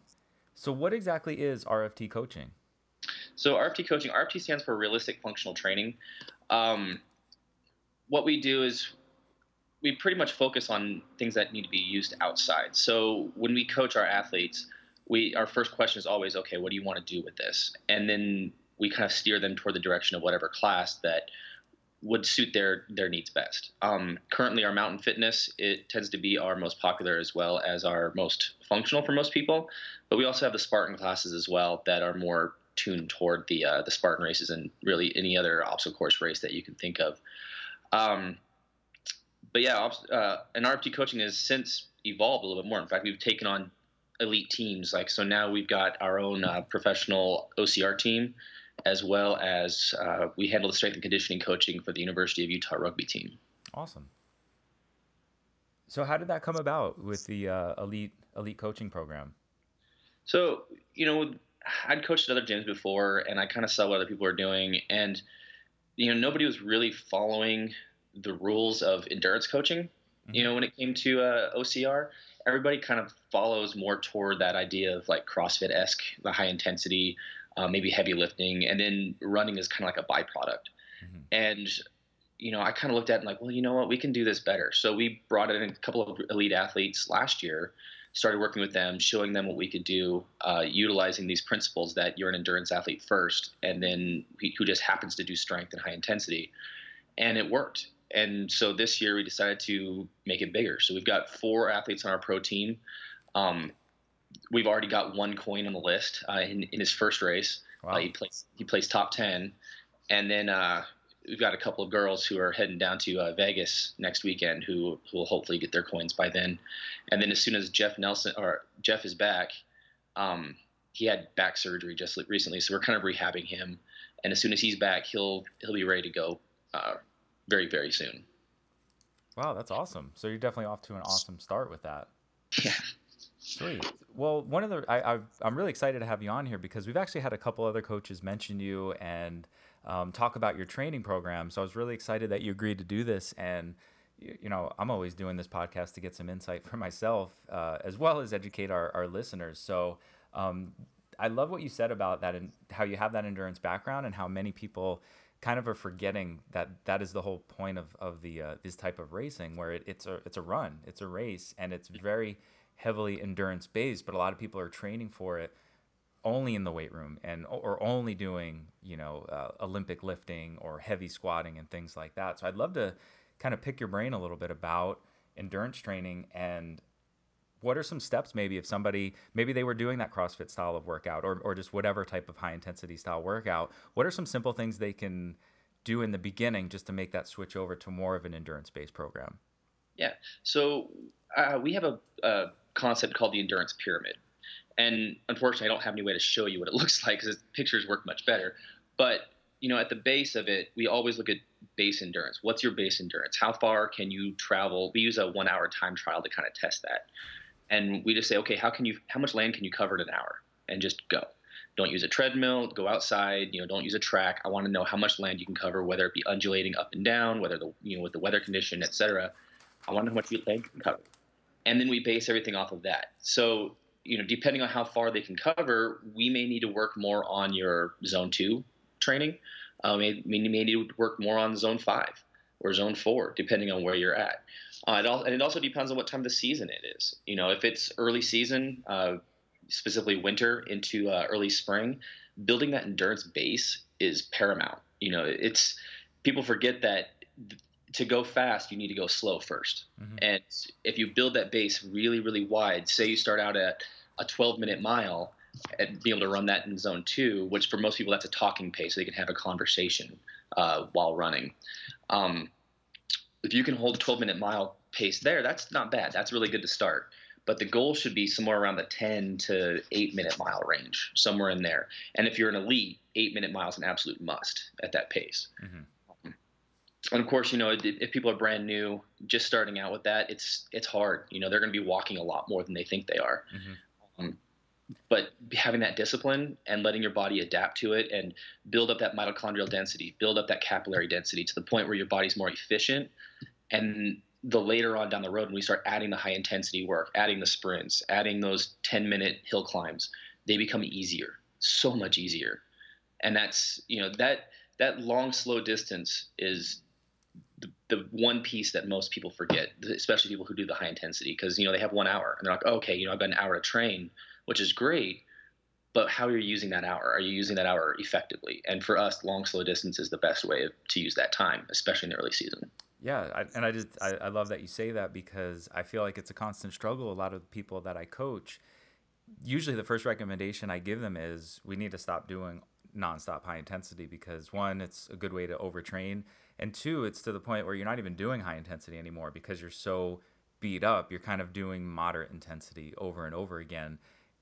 So, what exactly is RFT coaching? So, RFT coaching, RFT stands for Realistic Functional Training. Um, what we do is we pretty much focus on things that need to be used outside. So, when we coach our athletes, we our first question is always, okay, what do you want to do with this? And then we kind of steer them toward the direction of whatever class that would suit their their needs best. Um, currently, our mountain fitness it tends to be our most popular as well as our most functional for most people. But we also have the Spartan classes as well that are more tuned toward the uh, the Spartan races and really any other obstacle course race that you can think of. Um, but yeah, uh, and RFT coaching has since evolved a little bit more. In fact, we've taken on elite teams. Like so now we've got our own uh, professional OCR team as well as uh, we handle the strength and conditioning coaching for the University of Utah rugby team. Awesome. So, how did that come about with the uh, elite elite coaching program? So, you know, I'd coached at other gyms before, and I kind of saw what other people were doing, and you know, nobody was really following the rules of endurance coaching. Mm-hmm. You know, when it came to uh, OCR, everybody kind of follows more toward that idea of like CrossFit esque, the high intensity, uh, maybe heavy lifting, and then running is kind of like a byproduct. Mm-hmm. And you know, I kind of looked at it and like, well, you know what, we can do this better. So we brought in a couple of elite athletes last year started working with them, showing them what we could do, uh, utilizing these principles that you're an endurance athlete first, and then who just happens to do strength and high intensity, and it worked. And so this year we decided to make it bigger. So we've got four athletes on our pro team. Um, we've already got one coin on the list uh, in, in his first race. Uh, wow. Uh, he plays he plays top ten, and then uh, we've got a couple of girls who are heading down to uh, Vegas next weekend who who will hopefully get their coins by then. And then as soon as Jeff Nelson or Jeff is back, um, he had back surgery just recently, so we're kind of rehabbing him. And as soon as he's back, he'll he'll be ready to go uh, very very soon. Wow, that's awesome. So you're definitely off to an awesome start with that. Yeah. Sweet. Well, one of the I, I am really excited to have you on here because we've actually had a couple other coaches mention you and um, talk about your training program. So I was really excited that you agreed to do this. And you, you know, I'm always doing this podcast to get some insight for myself uh, as well as educate our, our listeners. So um, I love what you said about that and how you have that endurance background and how many people kind of are forgetting that that is the whole point of, of the uh, this type of racing where it, it's a it's a run it's a race and it's very heavily endurance based, but a lot of people are training for it only in the weight room and or only doing you know uh, Olympic lifting or heavy squatting and things like that. So I'd love to kind of pick your brain a little bit about endurance training and what are some steps maybe if somebody maybe they were doing that CrossFit style of workout or or just whatever type of high intensity style workout. What are some simple things they can do in the beginning just to make that switch over to more of an endurance based program? Yeah. So uh, we have a, a concept called the endurance pyramid. And unfortunately, I don't have any way to show you what it looks like because pictures work much better. But you know, at the base of it, we always look at base endurance. What's your base endurance? How far can you travel? We use a one-hour time trial to kind of test that, and we just say, okay, how can you, how much land can you cover in an hour, and just go. Don't use a treadmill. Go outside. You know, don't use a track. I want to know how much land you can cover, whether it be undulating up and down, whether the you know with the weather condition, etc. I want to know how much land you can cover and then we base everything off of that. So, you know, depending on how far they can cover, we may need to work more on your zone two training. Um, we may need to work more on zone five or zone four, depending on where you're at. Uh, it all, and it also depends on what time of the season it is. You know, if it's early season, uh, specifically winter into uh, early spring, building that endurance base is paramount. You know, it's people forget that to go fast, you need to go slow 1st mm-hmm. And if you build that base really, really wide, say you start out at a 12 minute mile and be able to run that in zone two, which for most people that's a talking pace, so they can have a conversation uh, while running. Um, if you can hold a 12 minute mile pace there, that's not bad. That's really good to start. But the goal should be somewhere around the 10 to 8 minute mile range, somewhere in there. And if you're an elite, 8 minute mile is an absolute must at that pace. Mm-hmm and of course, you know, if people are brand new, just starting out with that, it's it's hard. You know, they're going to be walking a lot more than they think they are. Mm-hmm. Um, but having that discipline and letting your body adapt to it and build up that mitochondrial density, build up that capillary density to the point where your body's more efficient. And the later on down the road, when we start adding the high intensity work, adding the sprints, adding those 10 minute hill climbs, they become easier, so much easier. And that's, you know, that, that long, slow distance is the, the one piece that most people forget, especially people who do the high intensity, because you know they have one hour and they're like, okay, you know, I've got an hour to train, which is great, but how are you using that hour? Are you using that hour effectively? And for us, long slow distance is the best way to use that time, especially in the early season. Yeah, I, and I just I, I love that you say that because I feel like it's a constant struggle. A lot of people that I coach, usually the first recommendation I give them is we need to stop doing nonstop high intensity because one, it's a good way to overtrain and two it's to the point where you're not even doing high intensity anymore because you're so beat up. You're kind of doing moderate intensity over and over again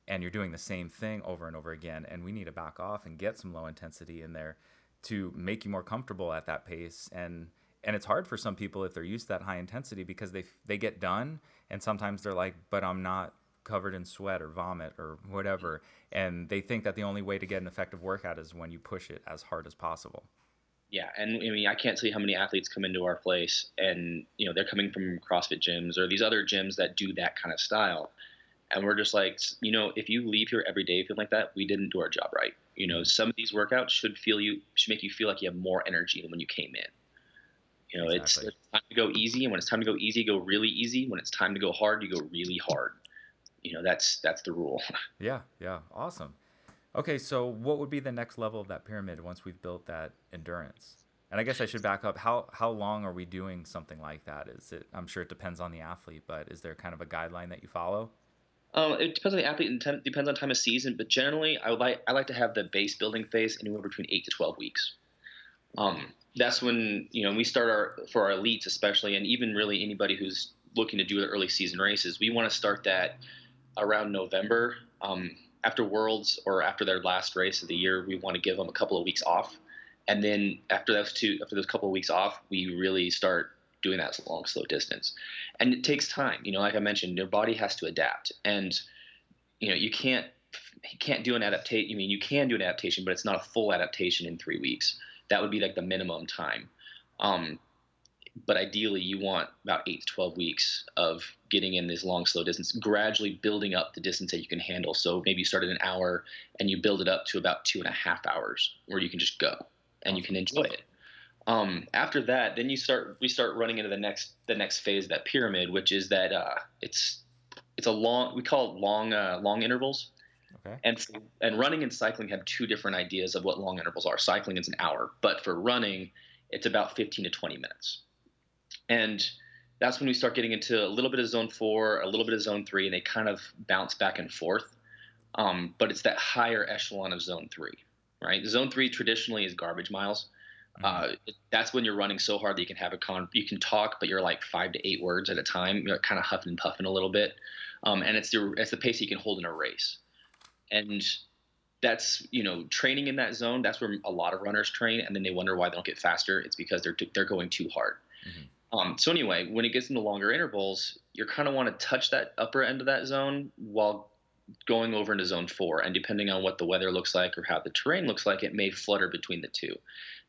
and you're doing the same thing over and over again and we need to back off and get some low intensity in there to make you more comfortable at that pace and and it's hard for some people if they're used to that high intensity because they they get done and sometimes they're like but I'm not covered in sweat or vomit or whatever and they think that the only way to get an effective workout is when you push it as hard as possible yeah, and I mean, I can't tell you how many athletes come into our place, and you know, they're coming from CrossFit gyms or these other gyms that do that kind of style, and we're just like, you know, if you leave here every day feeling like that, we didn't do our job right. You know, some of these workouts should feel you should make you feel like you have more energy than when you came in. You know, exactly. it's, it's time to go easy, and when it's time to go easy, go really easy. When it's time to go hard, you go really hard. You know that's that's the rule. Yeah, yeah, awesome. Okay, so what would be the next level of that pyramid once we've built that endurance? And I guess I should back up. How how long are we doing something like that? Is it? I'm sure it depends on the athlete, but is there kind of a guideline that you follow? Um, it depends on the athlete and tem- depends on time of season, but generally, I would like I like to have the base building phase anywhere between eight to twelve weeks. Um, that's when you know we start our for our elites especially, and even really anybody who's looking to do the early season races. We want to start that around November. Um, after Worlds or after their last race of the year, we want to give them a couple of weeks off, and then after those two, after those couple of weeks off, we really start doing that long, slow distance, and it takes time. You know, like I mentioned, your body has to adapt, and you know you can't you can't do an adaptation. I mean, you can do an adaptation, but it's not a full adaptation in three weeks. That would be like the minimum time. Um, but ideally you want about eight to 12 weeks of getting in this long slow distance gradually building up the distance that you can handle. So maybe you start at an hour and you build it up to about two and a half hours where you can just go and you can enjoy it. Um, after that then you start we start running into the next the next phase of that pyramid which is that uh, it's it's a long we call it long uh, long intervals. Okay. and and running and cycling have two different ideas of what long intervals are. Cycling is an hour but for running it's about 15 to 20 minutes. And that's when we start getting into a little bit of zone four, a little bit of zone three, and they kind of bounce back and forth. Um, but it's that higher echelon of zone three, right? Zone three traditionally is garbage miles. Uh, that's when you're running so hard that you can have a con, you can talk, but you're like five to eight words at a time. You're kind of huffing and puffing a little bit, um, and it's the it's the pace you can hold in a race, and that's you know training in that zone. That's where a lot of runners train, and then they wonder why they don't get faster. It's because they're they're going too hard. Um, so anyway, when it gets into longer intervals, you're kind of want to touch that upper end of that zone while going over into zone four. And depending on what the weather looks like or how the terrain looks like, it may flutter between the two.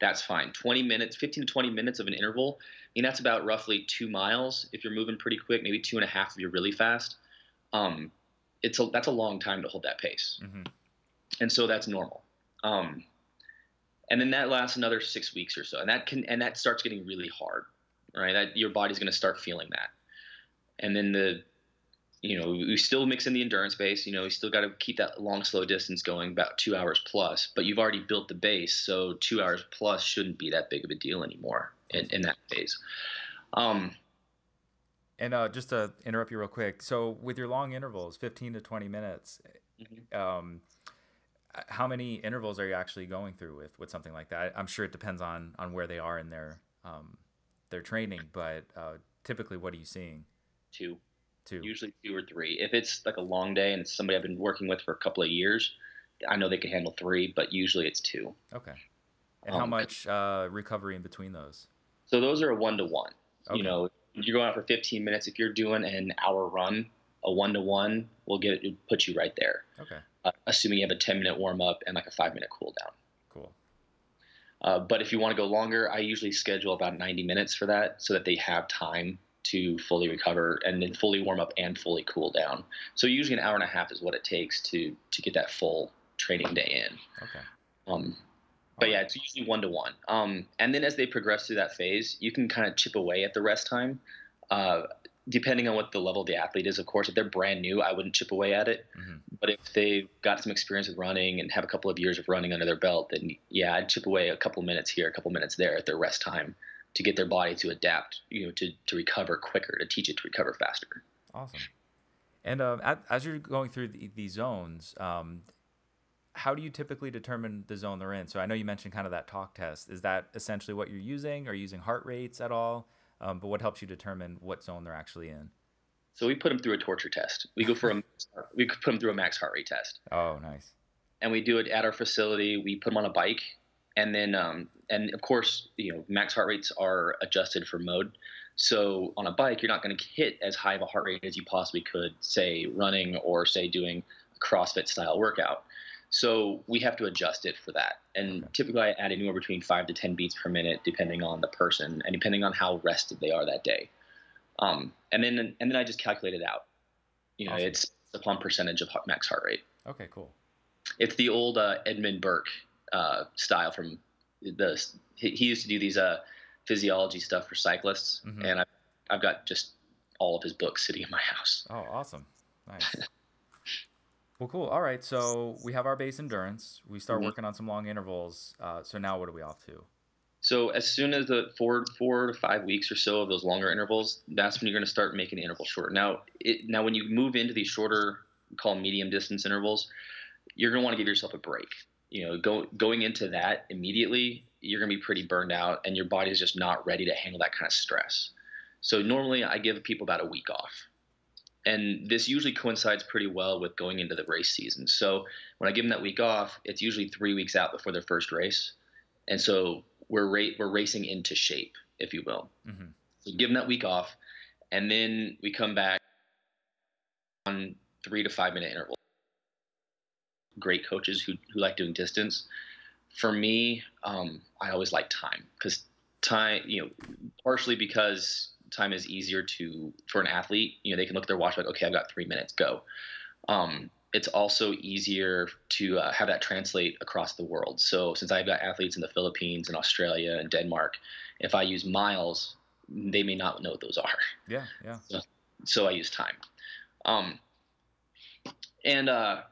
That's fine. 20 minutes, 15 to 20 minutes of an interval. I mean, that's about roughly two miles if you're moving pretty quick, maybe two and a half if you're really fast. Um, it's a, that's a long time to hold that pace. Mhm. And so that's normal. Um, and then that lasts another six weeks or so. And that can, and that starts getting really hard right? That your body's going to start feeling that. And then the, you know, we still mix in the endurance base. You know, we still got to keep that long, slow distance going, about two hours plus. But you've already built the base, so two hours plus shouldn't be that big of a deal anymore in, in that phase. Um, And uh, just to interrupt you real quick, so with your long intervals, 15 to 20 minutes, Mhm. um, how many intervals are you actually going through with with something like that? I'm sure it depends on on where they are in their um, their training, but uh, typically, what are you seeing? two, Two. usually two or three. If it's like a long day and it's somebody I've been working with for a couple of years, I know they can handle three, but usually it's two. Okay. And how Um, much uh, recovery in between those? So those are a one to one. You know, you're going out for 15 minutes. If you're doing an hour run, a one to one will get it put you right there. Okay. Uh, assuming you have a 10 minute warm up and like a five minute cool down. Uh, but if you want to go longer, I usually schedule about 90 minutes for that so that they have time to fully recover and then fully warm up and fully cool down. So usually an hour and a half is what it takes to to get that full training day in. Okay. Um, but yeah, it's usually one to one. Um, and then as they progress through that phase, you can kind of chip away at the rest time, uh, depending on what the level of the athlete is. Of course, if they're brand new, I wouldn't chip away at it. Mhm. But if they've got some experience with running and have a couple of years of running under their belt, then yeah, I'd chip away a couple minutes here, a couple minutes there at their rest time to get their body to adapt, you know, to, to recover quicker, to teach it to recover faster. Awesome. And um, at, as you're going through the, these zones, um, how do you typically determine the zone they're in? So I know you mentioned kind of that talk test. Is that essentially what you're using? Are you using heart rates at all? Um, but what helps you determine what zone they're actually in? So we put them through a torture test. We go for a we put them through a max heart rate test. Oh, nice. and we do it at our facility. We put them on a bike, and then um, and of course, you know, max heart rates are adjusted for mode. So on a bike, you're not going to hit as high of a heart rate as you possibly could, say running or say doing a CrossFit style workout. So we have to adjust it for that. And Okay. typically, I add anywhere between five to ten beats per minute, depending on the person and depending on how rested they are that day. Um, and then and then I just calculate it out. You know, Awesome. it's upon percentage of max heart rate Okay, cool. it's the old uh, Edmund Burke uh, style from the he, he used to do these uh, physiology stuff for cyclists, Mhm. and I've, I've got just all of his books sitting in my house. Oh, awesome. Nice. Well, cool. All right. So we have our base endurance. We start Mhm. working on some long intervals. Uh, so now what are we off to? So as soon as the four four to five weeks or so of those longer intervals, that's when you're going to start making the interval short. Now, it, now when you move into these shorter, call medium distance intervals, you're going to want to give yourself a break. You know, go, going into that immediately, you're going to be pretty burned out, and your body is just not ready to handle that kind of stress. So normally, I give people about a week off, and this usually coincides pretty well with going into the race season. So when I give them that week off, it's usually three weeks out before their first race, and so we're ra- we're racing into shape, if you will. hmm So give them that week off, and then we come back on three to five minute intervals. Great coaches who who like doing distance. For me, um, I always like time because time, you know, partially because time is easier to for an athlete. You know, they can look at their watch like, okay, I've got three minutes, go. Um, it's also easier to uh, have that translate across the world. So since I've got athletes in the Philippines and Australia and Denmark, if I use miles, they may not know what those are. Yeah. Yeah. So I use time. Um, and uh,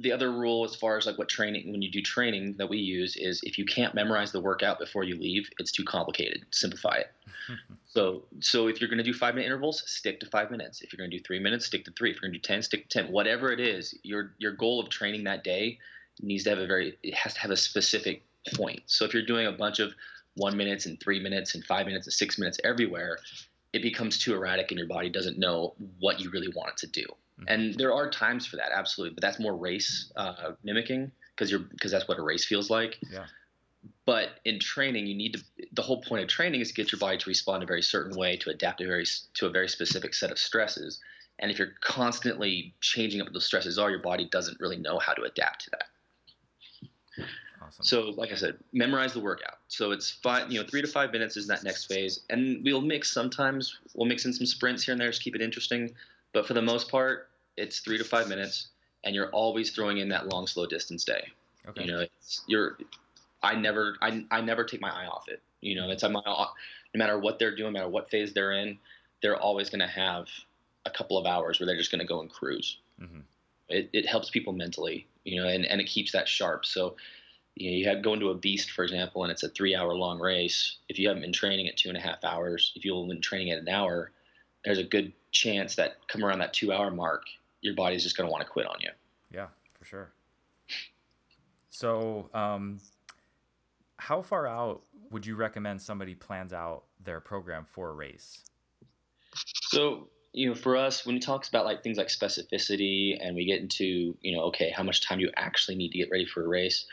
the other rule, as far as like what training, when you do training that we use, is if you can't memorize the workout before you leave, it's too complicated. Simplify it. So, so if you're going to do five minute intervals, stick to five minutes. If you're going to do three minutes, stick to three. If you're going to do ten, stick to ten. Whatever it is, your your goal of training that day needs to have a very it has to have a specific point. So if you're doing a bunch of one minutes and three minutes and five minutes and six minutes everywhere, it becomes too erratic and your body doesn't know what you really want it to do. Mhm. And there are times for that, absolutely, but that's more race uh, mimicking because you're because that's what a race feels like. Yeah. But in training, you need to. The whole point of training is to get your body to respond a very certain way to adapt a very to a very specific set of stresses. And if you're constantly changing up what those stresses are, your body doesn't really know how to adapt to that. Awesome. So, like I said, memorize the workout. So it's five, you know, three to five minutes is that next phase, and we'll mix sometimes. We'll mix in some sprints here and there, just keep it interesting. But for the most part, it's three to five minutes, and you're always throwing in that long, slow distance day. okay. You know, it's, you're. I never, I, I never take my eye off it. You know, it's my, no matter what they're doing, no matter what phase they're in, they're always going to have a couple of hours where they're just going to go and cruise. Mm-hmm. It, it helps people mentally, you know, and, and it keeps that sharp. So, you know, you have go into a beast, for example, and it's a three hour long race. If you haven't been training at two and a half hours, if you've been training at an hour, there's a good chance that come around that two hour mark, your body's just going to want to quit on you. Yeah, for sure. So, um, how far out would you recommend somebody plans out their program for a race? So, you know, for us, when we talks about like things like specificity and we get into, you know, okay, how much time you actually need to get ready for a race,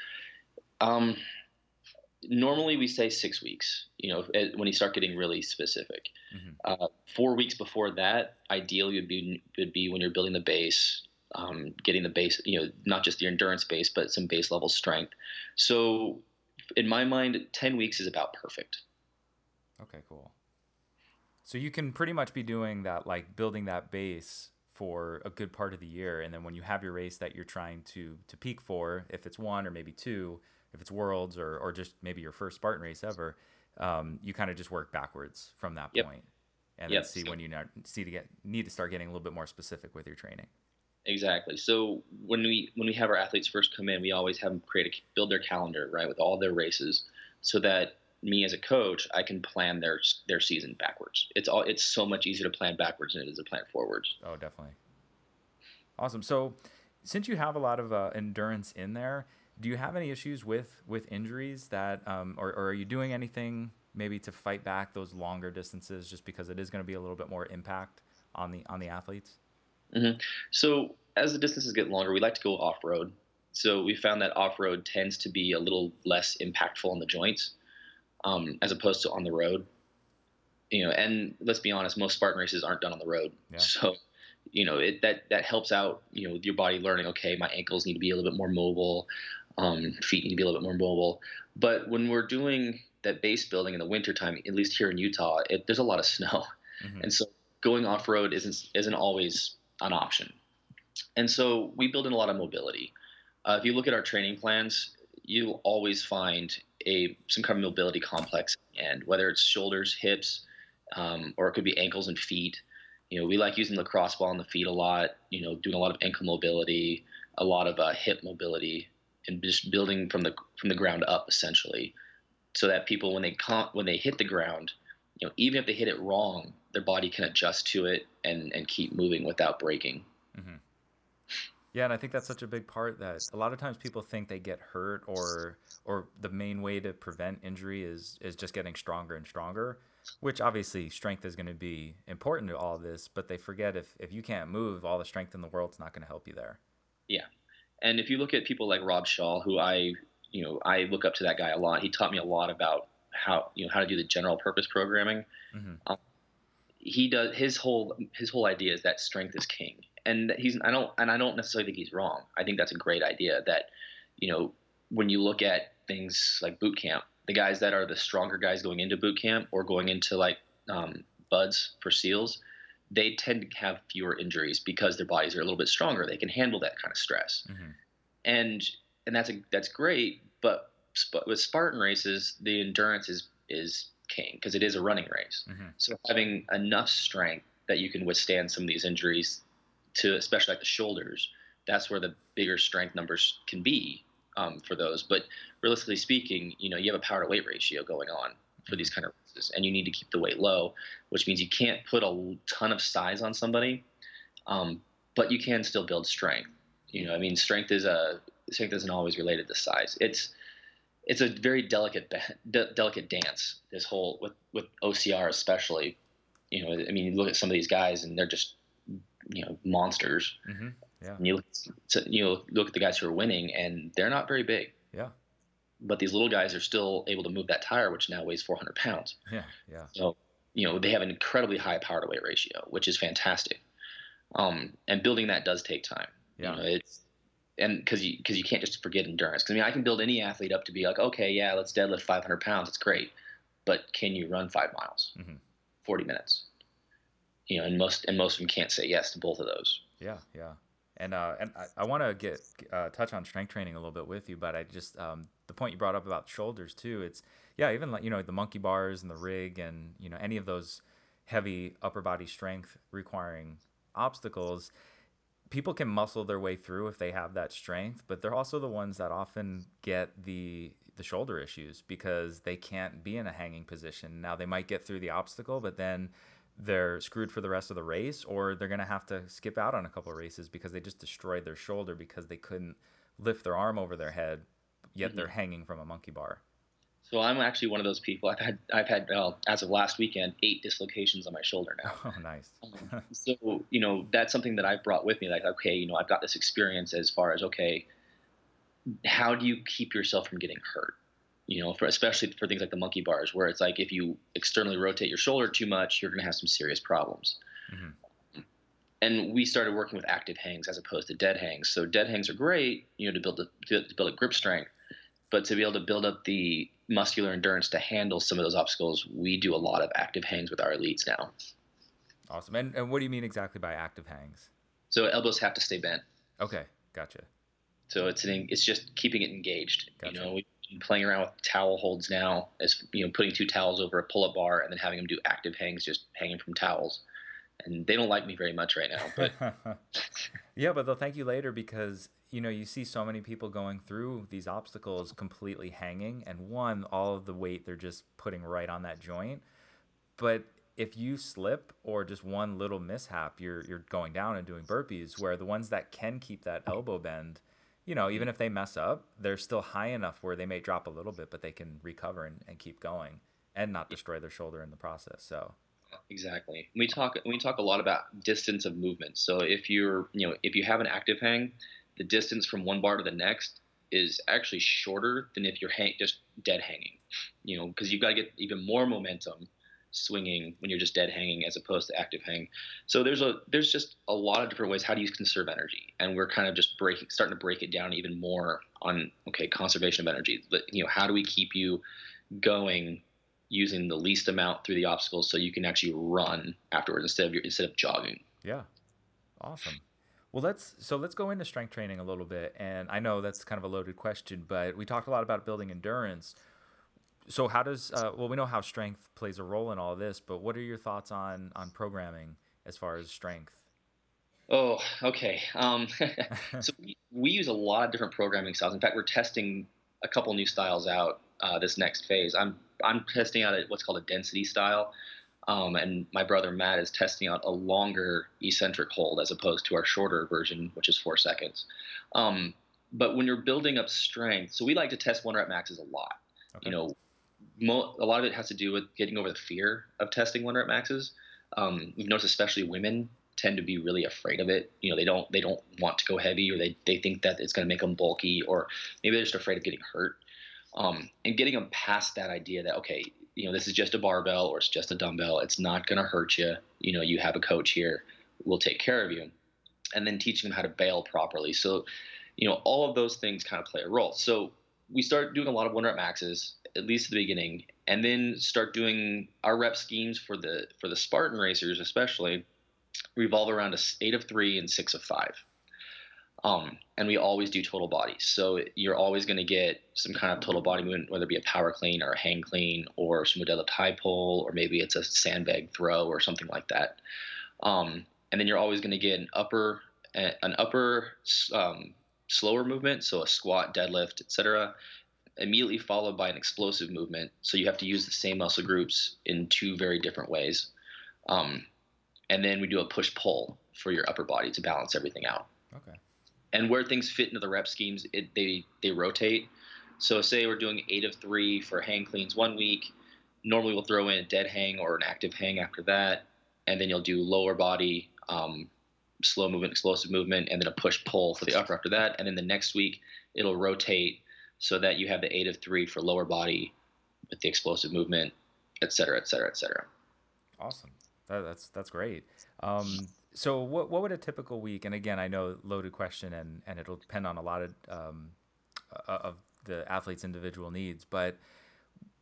um, normally we say six weeks, you know, eh, when you start getting really specific. Mhm. Uh, four weeks before that, ideally would be, would be when you're building the base, um, getting the base, you know, not just the endurance base, but some base level strength. So in my mind, 10 weeks is about perfect. Okay, cool. So you can pretty much be doing that, like building that base for a good part of the year, and then when you have your race that you're trying to to peak for, if it's one or maybe two, if it's worlds or or just maybe your first Spartan race ever, um, you kind of just work backwards from that Yep. point, and Yep. then see when you see to get need to start getting a little bit more specific with your training. Exactly. So when we when we have our athletes first come in, we always have them create a build their calendar right with all their races, so that me as a coach, I can plan their their season backwards. It's all it's so much easier to plan backwards than it is to plan forwards. Oh, definitely. Awesome. So, since you have a lot of uh, endurance in there, do you have any issues with with injuries that, um, or, or are you doing anything maybe to fight back those longer distances, just because it is going to be a little bit more impact on the on the athletes? So as the distances get longer, we like to go off road. So we found that off road tends to be a little less impactful on the joints, um, as opposed to on the road. You know, and let's be honest, most Spartan races aren't done on the road. Yeah. So, you know, it that that helps out. You know, with your body learning. Okay, my ankles need to be a little bit more mobile. Um, feet need to be a little bit more mobile. But when we're doing that base building in the wintertime, at least here in Utah, it, there's a lot of snow. Mhm. And so going off road isn't isn't always an option. And so we build in a lot of mobility. Uh, if you look at our training plans, you'll always find a some kind of mobility complex, and whether it's shoulders, hips, um, or it could be ankles and feet. You know, we like using the lacrosse ball on the feet a lot. You know, doing a lot of ankle mobility, a lot of uh, hip mobility, and just building from the from the ground up essentially, so that people when they con- when they hit the ground, you know, even if they hit it wrong, their body can adjust to it and and keep moving without breaking. Mm-hmm. Yeah, and I think that's such a big part that a lot of times people think they get hurt or or the main way to prevent injury is is just getting stronger and stronger, which obviously strength is going to be important to all this, but they forget if if you can't move, all the strength in the world's not going to help you there. Yeah. And if you look at people like Rob Shaul, who I, you know, I look up to that guy a lot. He taught me a lot about how, you know, how to do the general purpose programming. Mm-hmm. Um, he does his whole his whole idea is that strength is king and he's I don't and I don't necessarily think he's wrong. I think that's a great idea that you know when you look at things like boot camp, the guys that are the stronger guys going into boot camp or going into like um, BUD/S for SEALs, they tend to have fewer injuries because their bodies are a little bit stronger. They can handle that kind of stress, mm-hmm. and and that's a, that's great. But with Spartan races, the endurance is is king because it is a running race. Mm-hmm. So having enough strength that you can withstand some of these injuries to especially like the shoulders, that's where the bigger strength numbers can be um, for those. But realistically speaking, you know, you have a power to weight ratio going on for these kind of and you need to keep the weight low, which means you can't put a ton of size on somebody, um, but you can still build strength. You know, I mean, strength is a strength isn't always related to size. It's it's a very delicate de- delicate dance. This whole with with OCR especially. You know, I mean, you look at some of these guys and they're just you know monsters. Mm-hmm. Yeah. And you look, you look at the guys who are winning, and they're not very big. Yeah. But these little guys are still able to move that tire, which now weighs 400 pounds. Yeah, yeah. So, you know, they have an incredibly high power to weight ratio, which is fantastic. Um, and building that does take time. Yeah. You know, it's and because you because you can't just forget endurance. Because I mean, I can build any athlete up to be like, okay, yeah, let's deadlift 500 pounds. It's great, but can you run five miles, mm-hmm. 40 minutes? you know, and most and most of them can't say yes to both of those. Yeah, yeah. And uh, and I, I want to get uh, touch on strength training a little bit with you, but I just um, the point you brought up about shoulders too. It's yeah, even like you know the monkey bars and the rig and you know any of those heavy upper body strength requiring obstacles. People can muscle their way through if they have that strength, but they're also the ones that often get the the shoulder issues because they can't be in a hanging position. Now they might get through the obstacle, but then they're screwed for the rest of the race or they're going to have to skip out on a couple of races because they just destroyed their shoulder because they couldn't lift their arm over their head yet mm-hmm. they're hanging from a monkey bar. So i'm actually one of those people i've had i've had well, as of last weekend eight dislocations on my shoulder now. Oh nice. Um, so you know that's something that i've brought with me like okay you know i've got this experience as far as okay how do you keep yourself from getting hurt you know, for especially for things like the monkey bars, where it's like if you externally rotate your shoulder too much, you're going to have some serious problems. Mm-hmm. And we started working with active hangs as opposed to dead hangs. So dead hangs are great, you know, to build a, to build a grip strength, but to be able to build up the muscular endurance to handle some of those obstacles, we do a lot of active hangs with our elites now. Awesome. And, and what do you mean exactly by active hangs? So elbows have to stay bent. Okay, gotcha. So it's an, it's just keeping it engaged. Gotcha. You know, we, playing around with towel holds now as you know putting two towels over a pull-up bar and then having them do active hangs just hanging from towels. And they don't like me very much right now but yeah but they'll thank you later because you know you see so many people going through these obstacles completely hanging and one all of the weight they're just putting right on that joint. But if you slip or just one little mishap you're you're going down and doing burpees where the ones that can keep that elbow bend you know, even if they mess up, they're still high enough where they may drop a little bit, but they can recover and, and keep going and not destroy their shoulder in the process. So exactly. We talk we talk a lot about distance of movement. So if you're you know if you have an active hang, the distance from one bar to the next is actually shorter than if you're hang, just dead hanging. You know, because you've got to get even more momentum swinging when you're just dead hanging as opposed to active hang. So there's a there's just a lot of different ways how do you conserve energy, and we're kind of just breaking starting to break it down even more on okay conservation of energy. But you know how do we keep you going using the least amount through the obstacles so you can actually run afterwards instead of your, instead of jogging. Yeah, awesome. Well, let's so let's go into strength training a little bit, and I know that's kind of a loaded question, but we talked a lot about building endurance so how does uh, well we know how strength plays a role in all this, but what are your thoughts on on programming as far as strength? Oh, okay. Um, so we, we use a lot of different programming styles. In fact, we're testing a couple new styles out uh, this next phase. I'm I'm testing out a, what's called a density style, um, and my brother Matt is testing out a longer eccentric hold as opposed to our shorter version, which is four seconds. Um, but when you're building up strength, so we like to test one rep maxes a lot. Okay. You know, mo- a lot of it has to do with getting over the fear of testing one rep maxes. Um, we've noticed, especially women tend to be really afraid of it. You know, they don't they don't want to go heavy, or they they think that it's going to make them bulky, or maybe they're just afraid of getting hurt. Um, and getting them past that idea that okay, you know, this is just a barbell or it's just a dumbbell. It's not going to hurt you. You know, you have a coach here. We'll take care of you. And then teaching them how to bail properly. So, you know, all of those things kind of play a role. So we start doing a lot of one rep maxes, at least at the beginning, and then start doing our rep schemes for the for the Spartan racers, especially revolve around a eight of three and six of five. Um, and we always do total body. So you're always going to get some kind of total body movement, whether it be a power clean or a hang clean or some deadlift high pull, or maybe it's a sandbag throw or something like that. Um, and then you're always going to get an upper, an upper um, slower movement, so a squat, deadlift, etc. Immediately followed by an explosive movement. So you have to use the same muscle groups in two very different ways. Um, and then we do a push pull for your upper body to balance everything out. Okay and where things fit into the rep schemes, it, they they rotate. So say we're doing eight of three for hang cleans one week. Normally we'll throw in a dead hang or an active hang after that, and then you'll do lower body, um, slow movement, explosive movement, and then a push pull for the upper after that. And then the next week it'll rotate so that you have the eight of three for lower body with the explosive movement, et cetera, et cetera, et cetera. Awesome. That, that's that's great. Um, so what what would a typical week? And again, I know loaded question, and and it'll depend on a lot of um, of the athlete's individual needs, but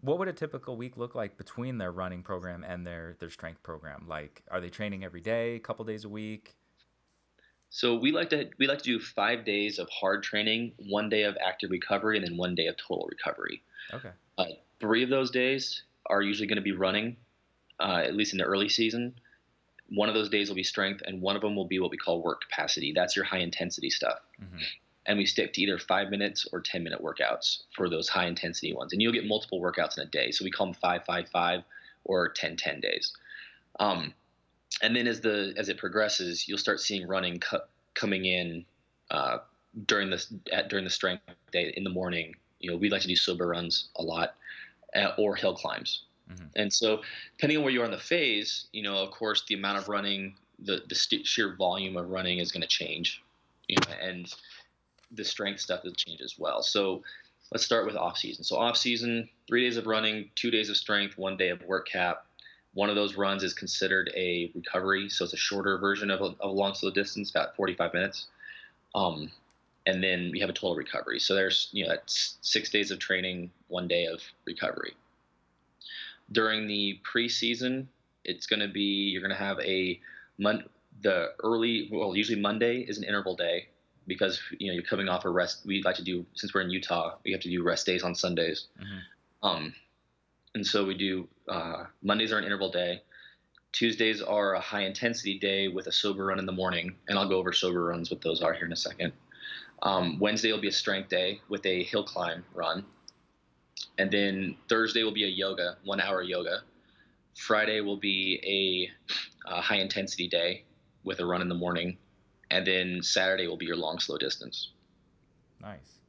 what would a typical week look like between their running program and their their strength program? Like, are they training every day, a couple days a week? So we like to we like to do five days of hard training, one day of active recovery, and then one day of total recovery. Okay. Uh, three of those days are usually going to be running, uh, at least in the early season. One of those days will be strength, and one of them will be what we call work capacity. That's your high intensity stuff. Mm-hmm. And we stick to either five minutes or 10 minute workouts for those high intensity ones. And you'll get multiple workouts in a day. So we call them 5 5 5 or 10 10 days. Um, and then as the as it progresses, you'll start seeing running coming in uh, during the at, during the strength day in the morning. You know, we like to do sober runs a lot, uh, or hill climbs. Mm-hmm. And so, depending on where you are in the phase, you know, of course, the amount of running, the the st- sheer volume of running is going to change, you know, and the strength stuff will change as well. So, let's start with off season. So, off season, three days of running, two days of strength, one day of work cap. One of those runs is considered a recovery, so it's a shorter version of a, of a long slow distance, about 45 minutes. Um, and then we have a total recovery. So there's you know that's six days of training, one day of recovery during the preseason, it's going to be you're going to have a mon- the early well usually Monday is an interval day because you know you're coming off a rest. We like to do since we're in Utah, we have to do rest days on Sundays. Mm-hmm. Um, and so we do uh, Mondays are an interval day. Tuesdays are a high intensity day with a sober run in the morning, and I'll go over sober runs what those are here in a second. Um, Wednesday will be a strength day with a hill climb run and then Thursday will be a yoga, one hour yoga. Friday will be a, a high intensity day with a run in the morning, and then Saturday will be your long slow distance. Nice.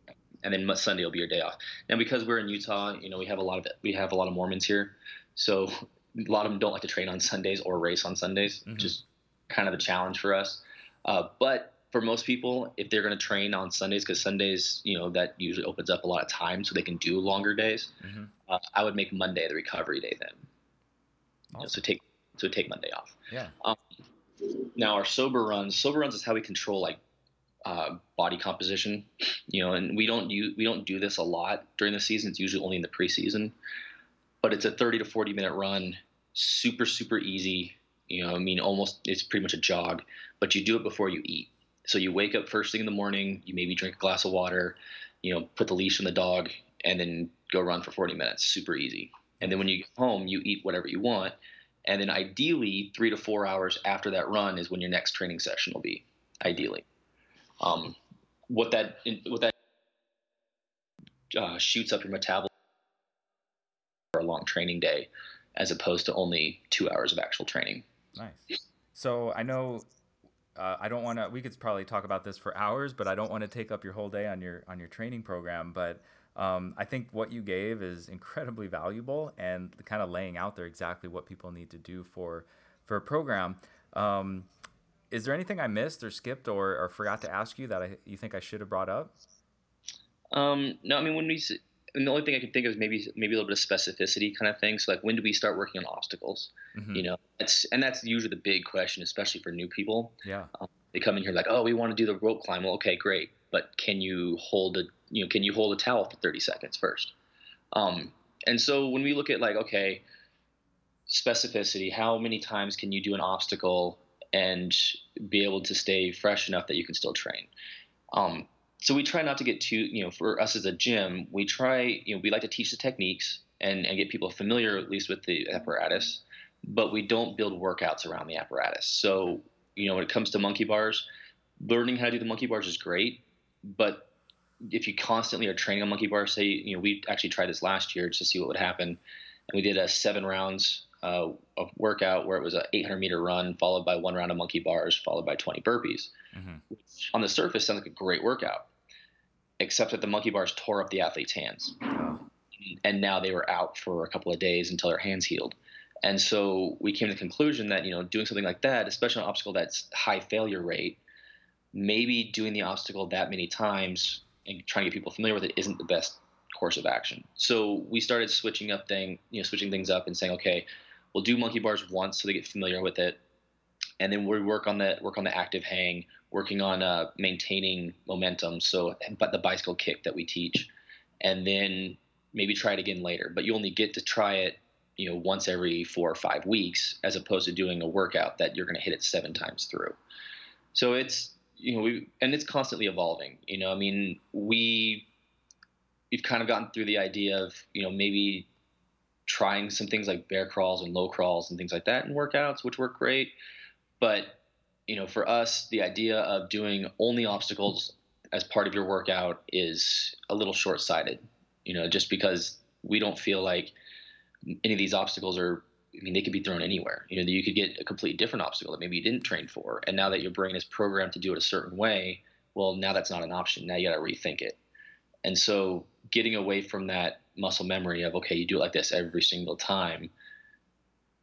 And then Sunday will be your day off. Now, because we're in Utah, you know we have a lot of we have a lot of Mormons here, so a lot of them don't like to train on Sundays or race on Sundays, mm-hmm. which is kind of a challenge for us. Uh, but for most people, if they're going to train on Sundays, because Sundays, you know, that usually opens up a lot of time so they can do longer days. Mm-hmm. Uh, I would make Monday the recovery day then. Awesome. You know, so take so take Monday off. Yeah. Um, now our sober runs, sober runs is how we control like uh, body composition. You know, and we don't we don't do this a lot during the season. It's usually only in the preseason. But it's a 30 to 40 minute run, super super easy. You know, I mean, almost it's pretty much a jog, but you do it before you eat. So you wake up first thing in the morning, you maybe drink a glass of water, you know, put the leash on the dog, and then go run for 40 minutes. Super easy. And then when you get home, you eat whatever you want, and then ideally three to four hours after that run is when your next training session will be. Ideally, um, what that what that uh, shoots up your metabolism for a long training day, as opposed to only two hours of actual training. Nice. So I know uh, I don't want to. We could probably talk about this for hours, but I don't want to take up your whole day on your on your training program. But um, I think what you gave is incredibly valuable, and the kind of laying out there exactly what people need to do for for a program. Um, is there anything I missed or skipped or, or forgot to ask you that I, you think I should have brought up? Um, no, I mean when we and the only thing I can think of is maybe maybe a little bit of specificity kind of thing. So like when do we start working on obstacles? Mm-hmm. You know, it's and that's usually the big question, especially for new people. Yeah. Um, they come in here like, oh, we want to do the rope climb. Well, okay, great, but can you hold a you know can you hold a towel for 30 seconds first? Um, and so when we look at like okay, specificity, how many times can you do an obstacle and be able to stay fresh enough that you can still train? Um, so we try not to get too you know for us as a gym we try you know we like to teach the techniques and, and get people familiar at least with the apparatus but we don't build workouts around the apparatus so you know when it comes to monkey bars learning how to do the monkey bars is great but if you constantly are training on monkey bars say you know we actually tried this last year to see what would happen and we did a seven rounds uh, of workout where it was an 800 meter run followed by one round of monkey bars followed by 20 burpees mm-hmm. which on the surface sounds like a great workout except that the monkey bars tore up the athlete's hands. And now they were out for a couple of days until their hands healed. And so we came to the conclusion that, you know, doing something like that, especially an obstacle that's high failure rate, maybe doing the obstacle that many times and trying to get people familiar with it isn't the best course of action. So we started switching up thing, you know, switching things up and saying, okay, we'll do monkey bars once so they get familiar with it. And then we work on the work on the active hang, working on uh, maintaining momentum. So, but the bicycle kick that we teach, and then maybe try it again later. But you only get to try it, you know, once every four or five weeks, as opposed to doing a workout that you're going to hit it seven times through. So it's you know we and it's constantly evolving. You know, I mean we we've kind of gotten through the idea of you know maybe trying some things like bear crawls and low crawls and things like that in workouts, which work great. But you know, for us, the idea of doing only obstacles as part of your workout is a little short sighted, you know, just because we don't feel like any of these obstacles are, I mean, they could be thrown anywhere. You know, you could get a completely different obstacle that maybe you didn't train for. And now that your brain is programmed to do it a certain way, well, now that's not an option. Now you got to rethink it. And so getting away from that muscle memory of, okay, you do it like this every single time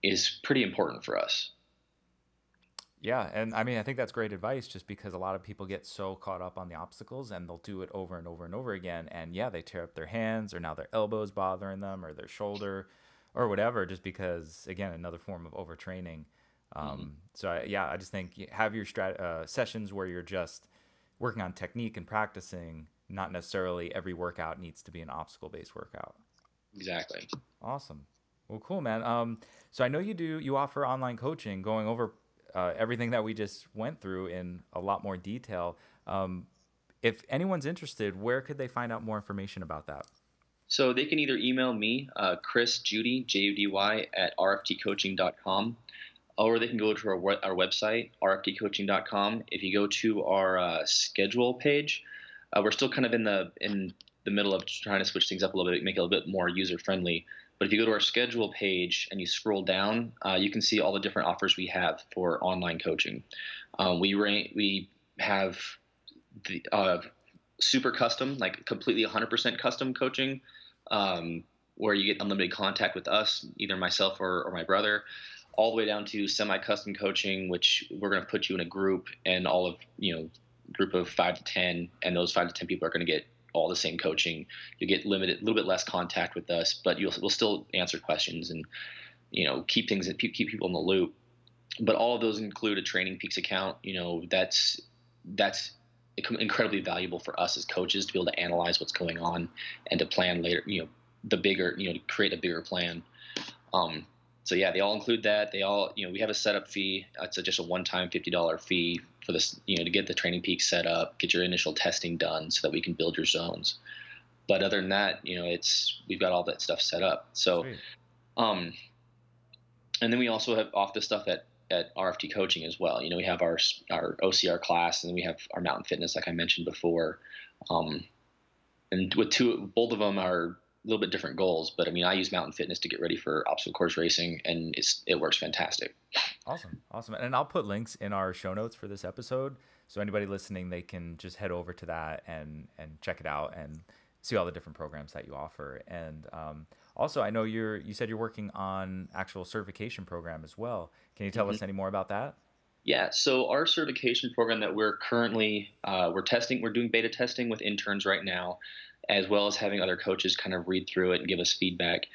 is pretty important for us. Yeah, and I mean, I think that's great advice just because a lot of people get so caught up on the obstacles and they'll do it over and over and over again. And yeah, they tear up their hands or now their elbows bothering them or their shoulder or whatever, just because, again, another form of overtraining. Um, mm-hmm. So, I, yeah, I just think have your strat- uh, sessions where you're just working on technique and practicing, not necessarily every workout needs to be an obstacle based workout. Exactly. Awesome. Well, cool, man. Um, so I know you do, you offer online coaching going over uh, everything that we just went through in a lot more detail. Um, if anyone's interested, where could they find out more information about that? So they can either email me, uh, Chris Judy, J U D Y, at rftcoaching.com, or they can go to our, our website, rftcoaching.com. If you go to our uh, schedule page, uh, we're still kind of in the in the middle of trying to switch things up a little bit, make it a little bit more user friendly. But if you go to our schedule page and you scroll down, uh, you can see all the different offers we have for online coaching. Um, we we have the uh, super custom, like completely 100% custom coaching, um, where you get unlimited contact with us, either myself or, or my brother, all the way down to semi-custom coaching, which we're going to put you in a group and all of you know group of five to ten, and those five to ten people are going to get all the same coaching. You get limited, a little bit less contact with us, but you'll we'll still answer questions and you know keep things keep people in the loop. But all of those include a Training Peaks account. You know that's that's incredibly valuable for us as coaches to be able to analyze what's going on and to plan later. You know the bigger you know to create a bigger plan. Um, so yeah, they all include that. They all, you know, we have a setup fee. It's a, just a one-time fifty dollar fee for this, you know, to get the training peak set up, get your initial testing done, so that we can build your zones. But other than that, you know, it's we've got all that stuff set up. So, um, and then we also have off the stuff at at RFT coaching as well. You know, we have our our OCR class, and then we have our mountain fitness, like I mentioned before. Um, and with two, both of them are a little bit different goals. But I mean, I use mountain fitness to get ready for obstacle course racing, and it's it works fantastic. Awesome, awesome. And I'll put links in our show notes for this episode, so anybody listening, they can just head over to that and and check it out and see all the different programs that you offer. And um, also, I know you're you said you're working on actual certification program as well. Can you tell mm-hmm. us any more about that? Yeah, so our certification program that we're currently uh, we're testing, we're doing beta testing with interns right now, as well as having other coaches kind of read through it and give us feedback.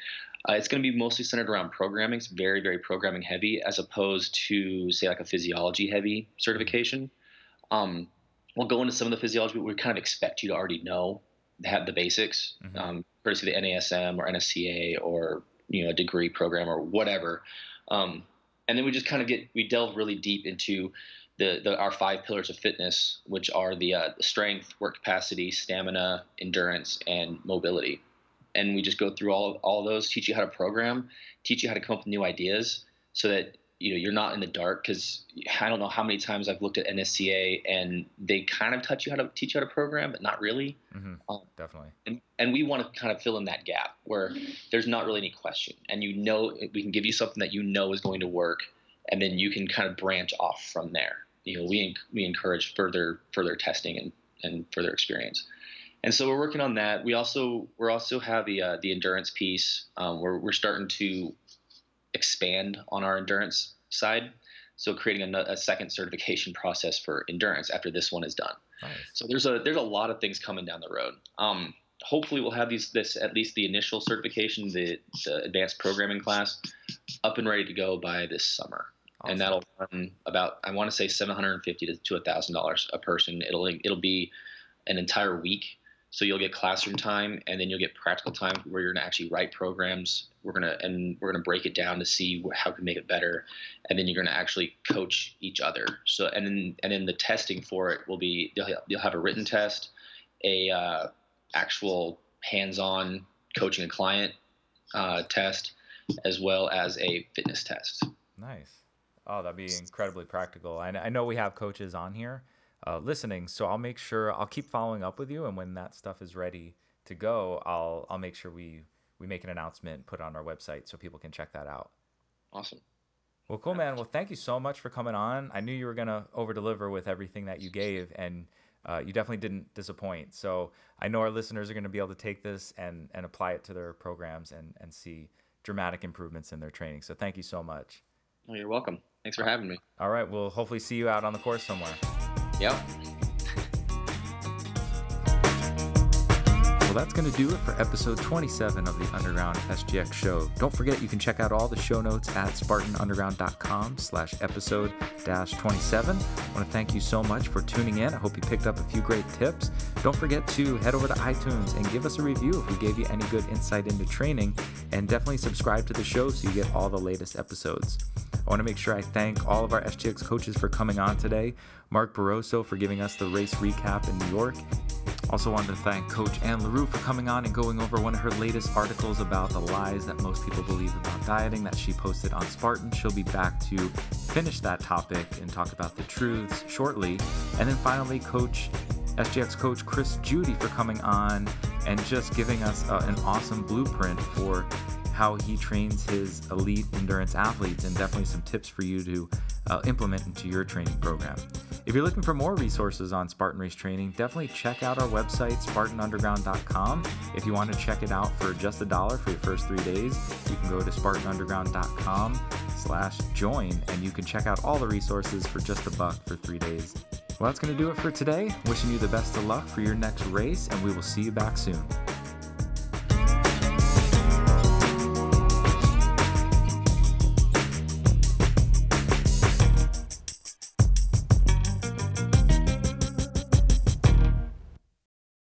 Uh, it's going to be mostly centered around programming. It's very, very programming heavy, as opposed to say like a physiology heavy certification. Um, we'll go into some of the physiology, but we kind of expect you to already know have the basics, mm-hmm. um, courtesy the NASM or NSCA or you know a degree program or whatever. Um, and then we just kind of get we delve really deep into the, the our five pillars of fitness, which are the, uh, the strength, work capacity, stamina, endurance, and mobility. And we just go through all all those, teach you how to program, teach you how to come up with new ideas, so that you know you're not in the dark because I don't know how many times I've looked at NSCA and they kind of touch you how to teach you how to program, but not really. Mm-hmm. Um, Definitely. And, and we want to kind of fill in that gap where there's not really any question, and you know we can give you something that you know is going to work, and then you can kind of branch off from there. You know, we we encourage further further testing and and further experience. And so we're working on that. We also we're also have the uh, the endurance piece. Um, we're we're starting to expand on our endurance side. So creating a, a, second certification process for endurance after this one is done. Nice. So there's a there's a lot of things coming down the road. Um, hopefully we'll have these this at least the initial certification, the, the advanced programming class, up and ready to go by this summer. Awesome. And that'll run about I want to say 750 to, to thousand dollars a person. It'll it'll be an entire week so you'll get classroom time, and then you'll get practical time where you're gonna actually write programs. We're gonna and we're gonna break it down to see how we can make it better, and then you're gonna actually coach each other. So and then and then the testing for it will be you'll, you'll have a written test, a uh, actual hands-on coaching a client uh, test, as well as a fitness test. Nice. Oh, that'd be incredibly practical. I, I know we have coaches on here uh, listening. So I'll make sure I'll keep following up with you, and when that stuff is ready to go, I'll I'll make sure we we make an announcement, put it on our website, so people can check that out. Awesome. Well, cool, man. Well, thank you so much for coming on. I knew you were gonna over deliver with everything that you gave, and uh, you definitely didn't disappoint. So I know our listeners are going to be able to take this and and apply it to their programs and and see dramatic improvements in their training. So thank you so much. Oh, you're welcome. Thanks for having me. All right. We'll hopefully see you out on the course somewhere. Yep. Well, that's going to do it for episode 27 of the Underground SGX show. Don't forget you can check out all the show notes at spartanunderground.com slash episode dash 27. I want to thank you so much for tuning in. I hope you picked up a few great tips. Don't forget to head over to iTunes and give us a review if we gave you any good insight into training. And definitely subscribe to the show so you get all the latest episodes. I want to make sure I thank all of our SGX coaches for coming on today. Mark Barroso for giving us the race recap in New York. Also wanted to thank Coach Anne L'Heureux for coming on and going over one of her latest articles about the lies that most people believe about dieting that she posted on Spartan. She'll be back to finish that topic and talk about the truths shortly. And then finally, Coach SGX coach Chris Judy for coming on and just giving us uh, an awesome blueprint for how he trains his elite endurance athletes, and definitely some tips for you to uh, implement into your training program. If you're looking for more resources on Spartan Race Training, definitely check out our website, SpartanUnderground.com. If you want to check it out for just a dollar for your first three days, you can go to SpartanUnderground.com slash join, and you can check out all the resources for just a buck for three days. Well, that's going to do it for today. Wishing you the best of luck for your next race, and we will see you back soon.